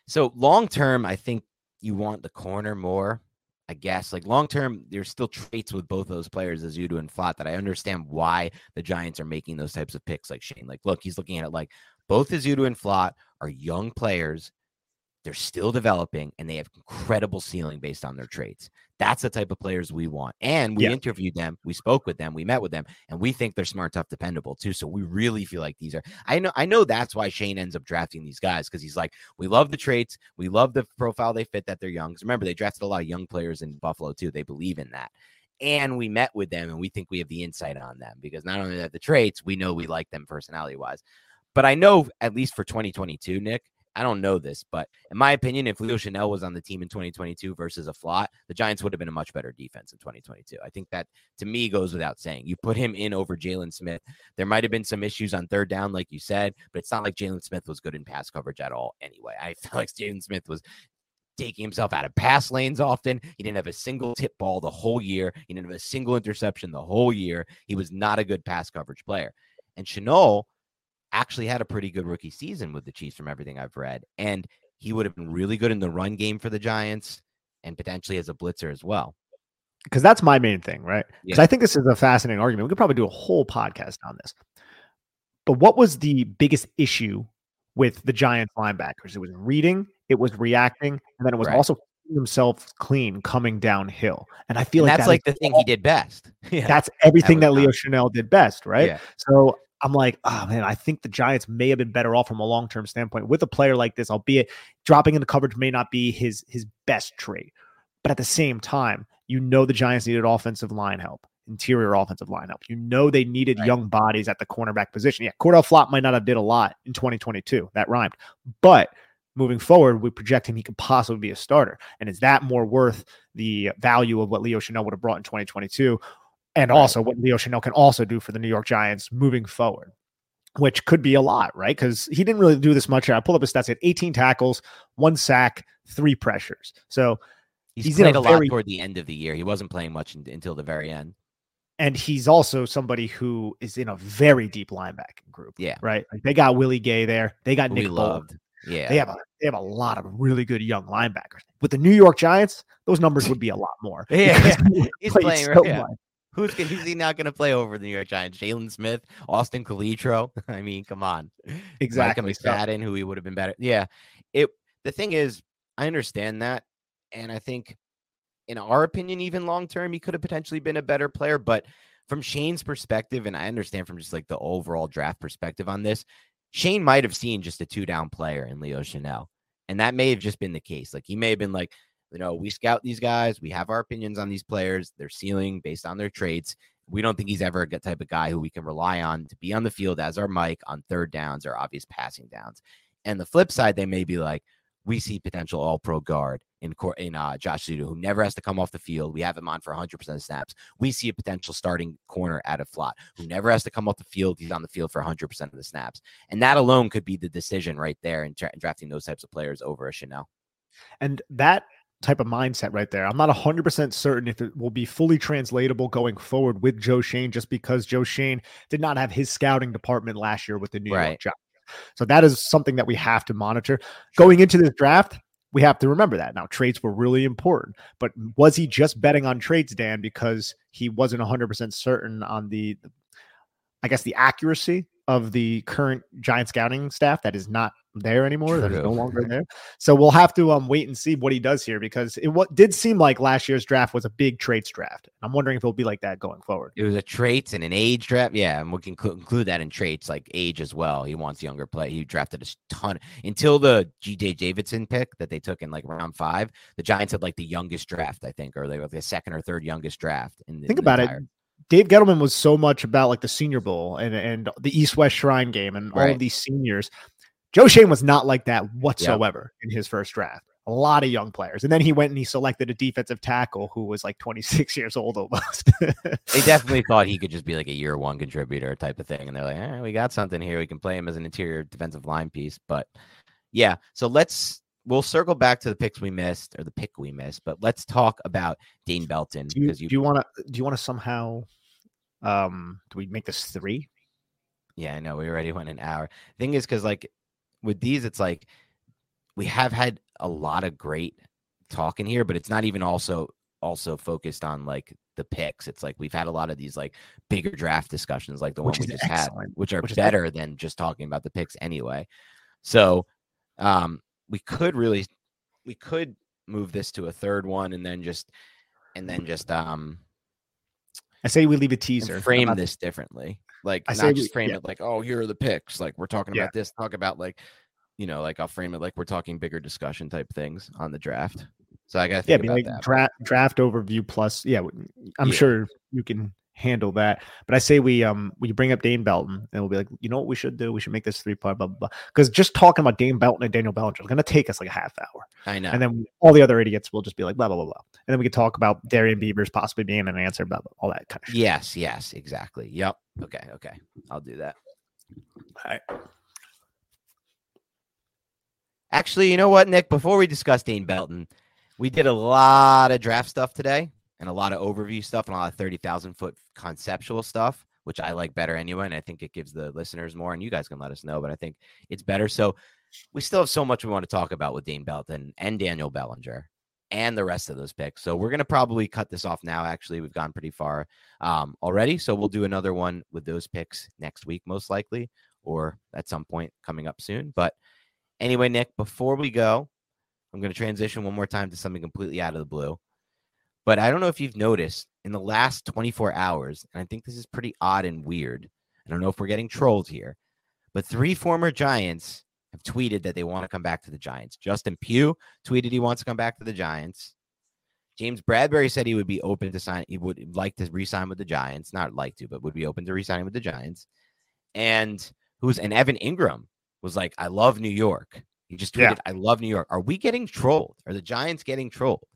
so long term, I think you want the corner more. I guess like long term, there's still traits with both those players Ezeudu and Flott that I understand why the Giants are making those types of picks. Like Schoen, like look, he's looking at it like both Ezeudu and Flott are young players. They're still developing and they have incredible ceiling based on their traits. That's the type of players we want. And we Yeah. interviewed them, we spoke with them, we met with them, and we think they're smart, tough, dependable too. So we really feel like these are. I know, I know that's why Schoen ends up drafting these guys because he's like, we love the traits, we love the profile they fit that they're young. Because remember, they drafted a lot of young players in Buffalo too. They believe in that. And we met with them and we think we have the insight on them because not only that the traits, we know we like them personality wise. But I know at least for 2022, Nick, I don't know this, but in my opinion, if Leo Chenal was on the team in 2022 versus a Flott, the Giants would have been a much better defense in 2022. I think that to me goes without saying. You put him in over Jaylon Smith. There might have been some issues on third down, like you said, but it's not like Jaylon Smith was good in pass coverage at all anyway. I feel like Jaylon Smith was taking himself out of pass lanes often. He didn't have a single tip ball the whole year. He didn't have a single interception the whole year. He was not a good pass coverage player. And Chenal actually had a pretty good rookie season with the Chiefs from everything I've read. And he would have been really good in the run game for the Giants and potentially as a blitzer as well. Because that's my main thing, right? Because Yeah. I think this is a fascinating argument. We could probably do a whole podcast on this. But what was the biggest issue with the Giants linebackers? It was reading, it was reacting, and then it was Right. also himself clean coming downhill. And I feel And like that's that like the thing all- he did best. yeah. That's everything was that, Leo Chenal did best, right? Yeah. So I'm like, oh man, I think the Giants may have been better off from a long term standpoint with a player like this, albeit dropping into coverage may not be his his best trait. But at the same time, you know the Giants needed offensive line help, interior offensive line help. You know they needed Right. young bodies at the cornerback position. Yeah, Cordale Flott might not have did a lot in 2022. That rhymed. But moving forward, we project him he could possibly be a starter. And is that more worth the value of what Leo Chenal would have brought in 2022? And Right. also what Leo Chenal can also do for the New York Giants moving forward, which could be a lot, right? Because he didn't really do this much. I pulled up his stats. Had 18 tackles, one sack, three pressures. So He's, he's in played a a, lot toward the end of the year. He wasn't playing much un- until the very end. and he's also somebody who is in a very deep linebacking group. Yeah. Right. Like they got Willie Gay there. They got who Nick Bolton. Yeah. They have a they have a lot of really good young linebackers. With the New York Giants, those numbers would be a lot more. Yeah, He's playing so right- yeah. Who's gonna, who's he not going to play over the New York Giants? Jaylon Smith, Austin Calitro. I mean, come on. Exactly. So- McFadden, who he would have been better. Yeah. It. The thing is, I understand that, and I think, in our opinion, even long term, he could have potentially been a better player. But from Schoen's perspective, and I understand from just like the overall draft perspective on this, Schoen might have seen just a two down player in Leo Chenal, and that may have just been the case. Like he may have been like, you know, we scout these guys, we have our opinions on these players, their ceiling based on their traits. We don't think he's ever a good type of guy who we can rely on to be on the field as our Mike on third downs or obvious passing downs. And the flip side, they may be like, we see potential all pro guard in in uh, Josh Ezeudu, who never has to come off the field. We have him on for 100% of snaps. We see a potential starting corner at a Flott who never has to come off the field. He's on the field for 100% of the snaps. And that alone could be the decision right there in tra- drafting those types of players over a Chenal. And that type of mindset right there. I'm not 100% certain if it will be fully translatable going forward with Joe Schoen just because Joe Schoen did not have his scouting department last year with the New right. York Giants. So that is something that we have to monitor. Going into this draft, we have to remember that. Now, trades were really important, but was he just betting on trades, Dan, because he wasn't 100% certain on the, I guess, the accuracy of the current Giant scouting staff that is not there anymore. True. That is no longer there. So we'll have to um wait and see what he does here because it what did seem like last year's draft was a big traits draft. I'm wondering if it'll be like that going forward. It was a traits and an age draft. Yeah, and we can cl- include that in traits like age as well. He wants younger play. He drafted a ton until the DJ Davidson pick that they took in like round five. The Giants had like the youngest draft, I think, or they were the second or third youngest draft. In, think in about entire- it. Dave Gettleman was so much about like the Senior Bowl and and the East West Shrine Game and right. all of these seniors. Joe Schoen was not like that whatsoever yep. in his first draft. A lot of young players, and then he went and he selected a defensive tackle who was like 26 years old almost. they definitely thought he could just be like a year one contributor type of thing, and they're like, eh, "We got something here. We can play him as an interior defensive line piece." But yeah, so let's we'll circle back to the picks we missed or the pick we missed, but let's talk about Dane Belton. Do you, you, do you want to do you want to somehow um do we make this three? Yeah, I know we already went an hour. Thing is, because like with these, it's like we have had a lot of great talking here, but it's not even also also focused on like the picks. It's like we've had a lot of these like bigger draft discussions, like the which one we just excellent. had, which are which better than just talking about the picks anyway. So um we could really we could move this to a third one and then just and then just um I say we leave a teaser. Frame this differently. Like I not just frame yeah. it like, oh, here are the picks. Like we're talking yeah. about this. Talk about like, you know, like I'll frame it like we're talking bigger discussion type things on the draft. So I got yeah, like that, draft draft overview plus. Yeah, I'm yeah. sure you can handle that. But I say we um we bring up Dane Belton and we'll be like, you know what we should do? We should make this three part blah blah blah. Because just talking about Dane Belton and Daniel Bellinger is gonna take us like a half hour. I know. And then all the other idiots will just be like blah blah blah blah. And then we could talk about Darrian Beavers possibly being an answer, blah blah, all that kind of shit. Yes, yes, exactly. Yep. Okay, okay. I'll do that. All right. Actually, you know what, Nick? Before we discuss Dane Belton, we did a lot of draft stuff today and a lot of overview stuff and a lot of 30,000 foot conceptual stuff, which I like better anyway. And I think it gives the listeners more, and you guys can let us know, but I think it's better. So we still have so much we want to talk about with Dane Belton and Daniel Bellinger and the rest of those picks. So we're going to probably cut this off now. Actually, we've gone pretty far um, already. So we'll do another one with those picks next week, most likely, or at some point coming up soon. But anyway, Nick, before we go, I'm going to transition one more time to something completely out of the blue. But I don't know if you've noticed in the last 24 hours, and I think this is pretty odd and weird. I don't know if we're getting trolled here, but three former Giants have tweeted that they want to come back to the Giants. Justin Pugh tweeted he wants to come back to the Giants. James Bradberry said he would be open to sign. He would like to resign with the Giants, not like to, but would be open to resigning with the Giants. And who's and Evan Engram was like, "I love New York." He just tweeted, yeah. "I love New York." Are we getting trolled? Are the Giants getting trolled?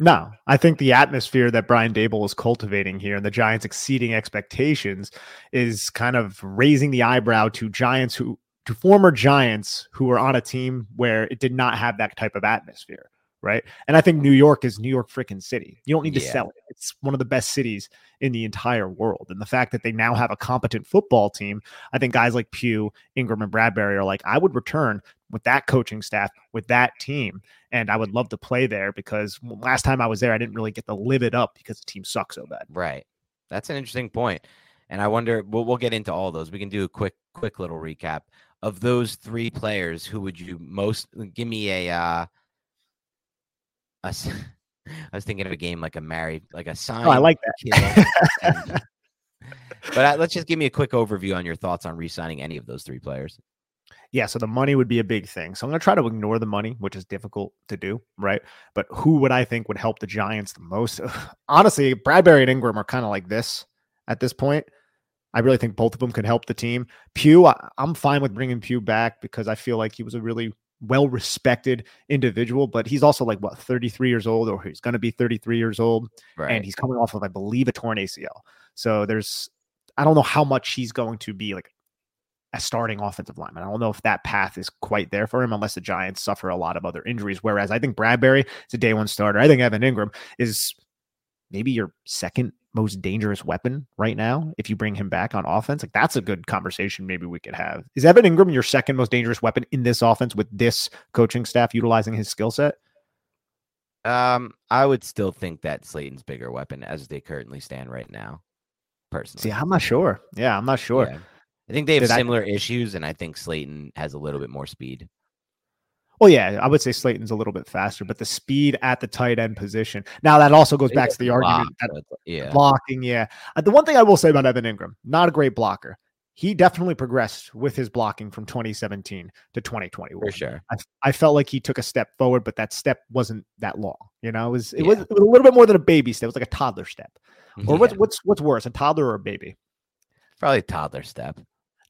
No, I think the atmosphere that Brian Daboll is cultivating here and the Giants exceeding expectations is kind of raising the eyebrow to Giants who to former Giants who were on a team where it did not have that type of atmosphere, right? And I think New York is New York freaking city. You don't need to yeah. sell it. It's one of the best cities in the entire world. And the fact that they now have a competent football team, I think guys like Pugh, Engram, and Bradberry are like, I would return with that coaching staff, with that team. And I would love to play there because last time I was there, I didn't really get to live it up because the team sucks so bad. Right. That's an interesting point. And I wonder, we'll, we'll get into all those. We can do a quick, quick little recap of those three players. Who would you most give me a, uh, a I was thinking of a game like a married, like a sign. Oh, I like that. but uh, let's just give me a quick overview on your thoughts on re-signing any of those three players. Yeah, so the money would be a big thing. So I'm going to try to ignore the money, which is difficult to do, right? But who would I think would help the Giants the most? Honestly, Bradberry and Engram are kind of like this at this point. I really think both of them could help the team. Pugh, I, am fine with bringing Pugh back because I feel like he was a really well respected individual, but he's also like what 33 years old, or he's going to be 33 years old, right. and he's coming off of, I believe, a torn ACL. So there's, I don't know how much he's going to be like a starting offensive lineman. I don't know if that path is quite there for him unless the Giants suffer a lot of other injuries. Whereas I think Bradberry is a day one starter. I think Evan Engram is maybe your second most dangerous weapon right now if you bring him back on offense like that's a good conversation maybe we could have is evan Engram your second most dangerous weapon in this offense with this coaching staff utilizing his skill set um i would still think that slayton's bigger weapon as they currently stand right now personally see i'm not sure yeah i'm not sure yeah. I think they have Did similar I... issues and i think slayton has a little bit more speed well, yeah, I would say Slayton's a little bit faster, but the speed at the tight end position. Now that also goes back to the argument yeah. blocking. Yeah, uh, the one thing I will say about Evan Engram, not a great blocker. He definitely progressed with his blocking from 2017 to 2021. For sure, I, I felt like he took a step forward, but that step wasn't that long. You know, it was it, yeah. was, it was, a little bit more than a baby step. It was like a toddler step. Or yeah. what's what's what's worse, a toddler or a baby? Probably a toddler step.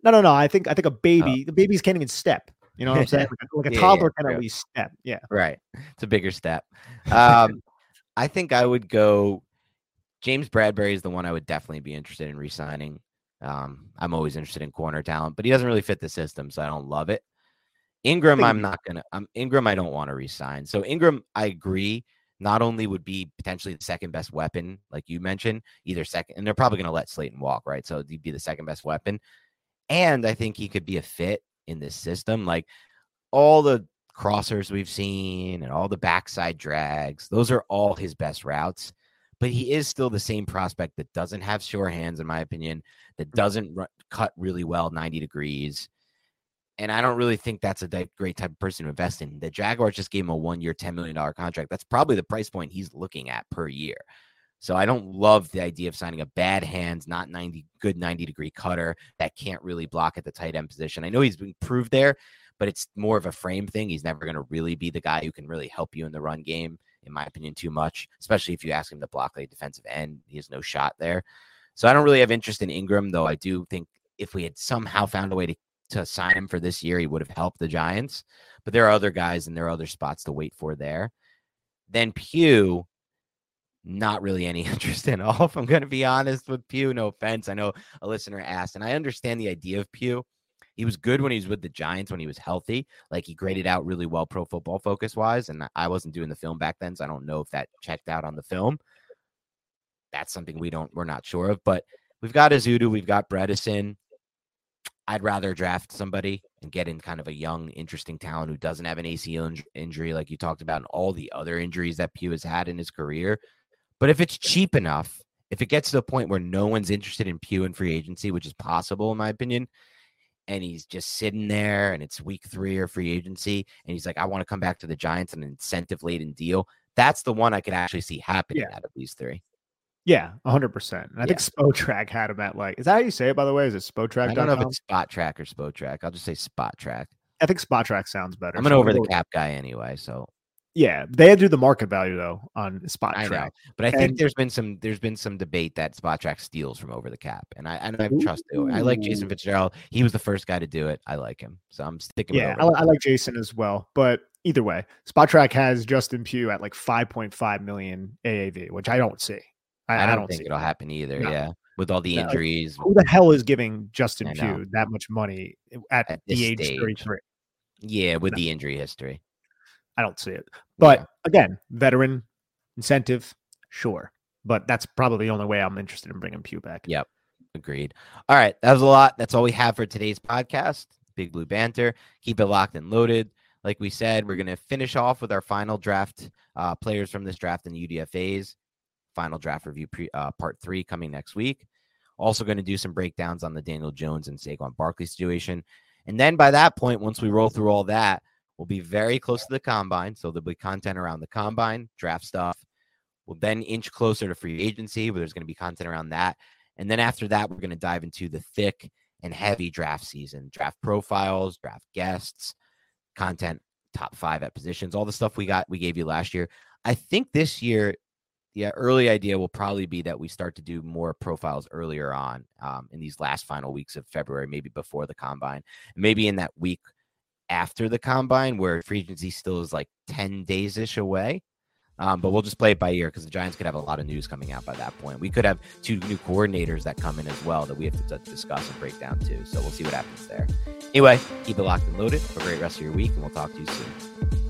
No, no, no. I think I think a baby. Oh. The babies can't even step. You know what I'm saying? Like a, like a yeah, toddler yeah, can at least step. Yeah. Right. It's a bigger step. Um, I think I would go. James Bradberry is the one I would definitely be interested in re-signing. Um, I'm always interested in corner talent, but he doesn't really fit the system, so I don't love it. Engram, I'm not gonna. I'm Engram. I don't want to resign. So Engram, I agree. Not only would be potentially the second best weapon, like you mentioned, either second, and they're probably going to let Slayton walk, right? So he'd be the second best weapon, and I think he could be a fit in this system. Like all the crossers we've seen and all the backside drags, those are all his best routes. But he is still the same prospect that doesn't have sure hands, in my opinion, that mm. doesn't cut really well 90 degrees. And I don't really think that's a great type of person to invest in. The Jaguars just gave him a one year, $10 million contract. That's probably the price point he's looking at per year. So I don't love the idea of signing a bad hands, not 90 good 90 degree cutter that can't really block at the tight end position. I know he's been proved there, but it's more of a frame thing. He's never going to really be the guy who can really help you in the run game, in my opinion, too much, especially if you ask him to block a defensive end. He has no shot there. So I don't really have interest in Engram, though I do think if we had somehow found a way to, to sign him for this year, he would have helped the Giants. But there are other guys and there are other spots to wait for there. Then Pugh, not really any interest in all. If I'm going to be honest with Pugh. no offense. I know a listener asked, and I understand the idea of Pugh. He was good when he was with the Giants when he was healthy. Like he graded out really well pro football focus wise. And I wasn't doing the film back then, so I don't know if that checked out on the film. That's something we don't, we're not sure of. But we've got Ezeudu, we've got Bredeson. I'd rather draft somebody and get in kind of a young, interesting talent who doesn't have an ACL injury like you talked about, and all the other injuries that Pugh has had in his career. But if it's cheap enough, if it gets to the point where no one's interested in Pugh and free agency, which is possible in my opinion, and he's just sitting there and it's week three or free agency, and he's like, I want to come back to the Giants and an incentive laden deal. That's the one I could actually see happening yeah. out of these three. Yeah, hundred percent. And I yeah. think Spotrac had him at like, is that how you say it? By the way, is it Spotrac? I don't know if it's Spotrac or Spotrac. I'll just say Spot Track. I think Spot Track sounds better. I'm an so over the cap guy anyway, so yeah, they had to do the market value though on spot I track. Know. But I and, think there's been some there's been some debate that spot track steals from over the cap, and I and I trust it. I like Jason Fitzgerald. He was the first guy to do it. I like him, so I'm sticking. Yeah, I, I, like Jason as well. But either way, spot track has Justin Pugh at like 5.5 million AAV, which I don't see. I, I don't, don't, think it'll happen either. No. Yeah, with all the injuries. Who the hell is giving Justin Pugh that much money at, at the age 33? Yeah, with no. the injury history. I don't see it. But yeah. again, veteran incentive, sure. But that's probably the only way I'm interested in bringing Pugh back. Yep. Agreed. All right. That was a lot. That's all we have for today's podcast. Big Blue Banter. Keep it locked and loaded. Like we said, we're going to finish off with our final draft uh, players from this draft and UDFA's final draft review pre, uh, part three coming next week. Also, going to do some breakdowns on the Daniel Jones and Saquon Barkley situation. And then by that point, once we roll through all that, We'll be very close to the combine. So there'll be content around the combine, draft stuff. We'll then inch closer to free agency where there's going to be content around that. And then after that, we're going to dive into the thick and heavy draft season, draft profiles, draft guests, content, top five at positions, all the stuff we got, we gave you last year. I think this year, the early idea will probably be that we start to do more profiles earlier on um, in these last final weeks of February, maybe before the combine, maybe in that week after the combine where free agency still is like 10 days ish away. Um, but we'll just play it by ear because the Giants could have a lot of news coming out by that point. We could have two new coordinators that come in as well that we have to discuss and break down too. So we'll see what happens there. Anyway, keep it locked and loaded. Have a great rest of your week, and we'll talk to you soon.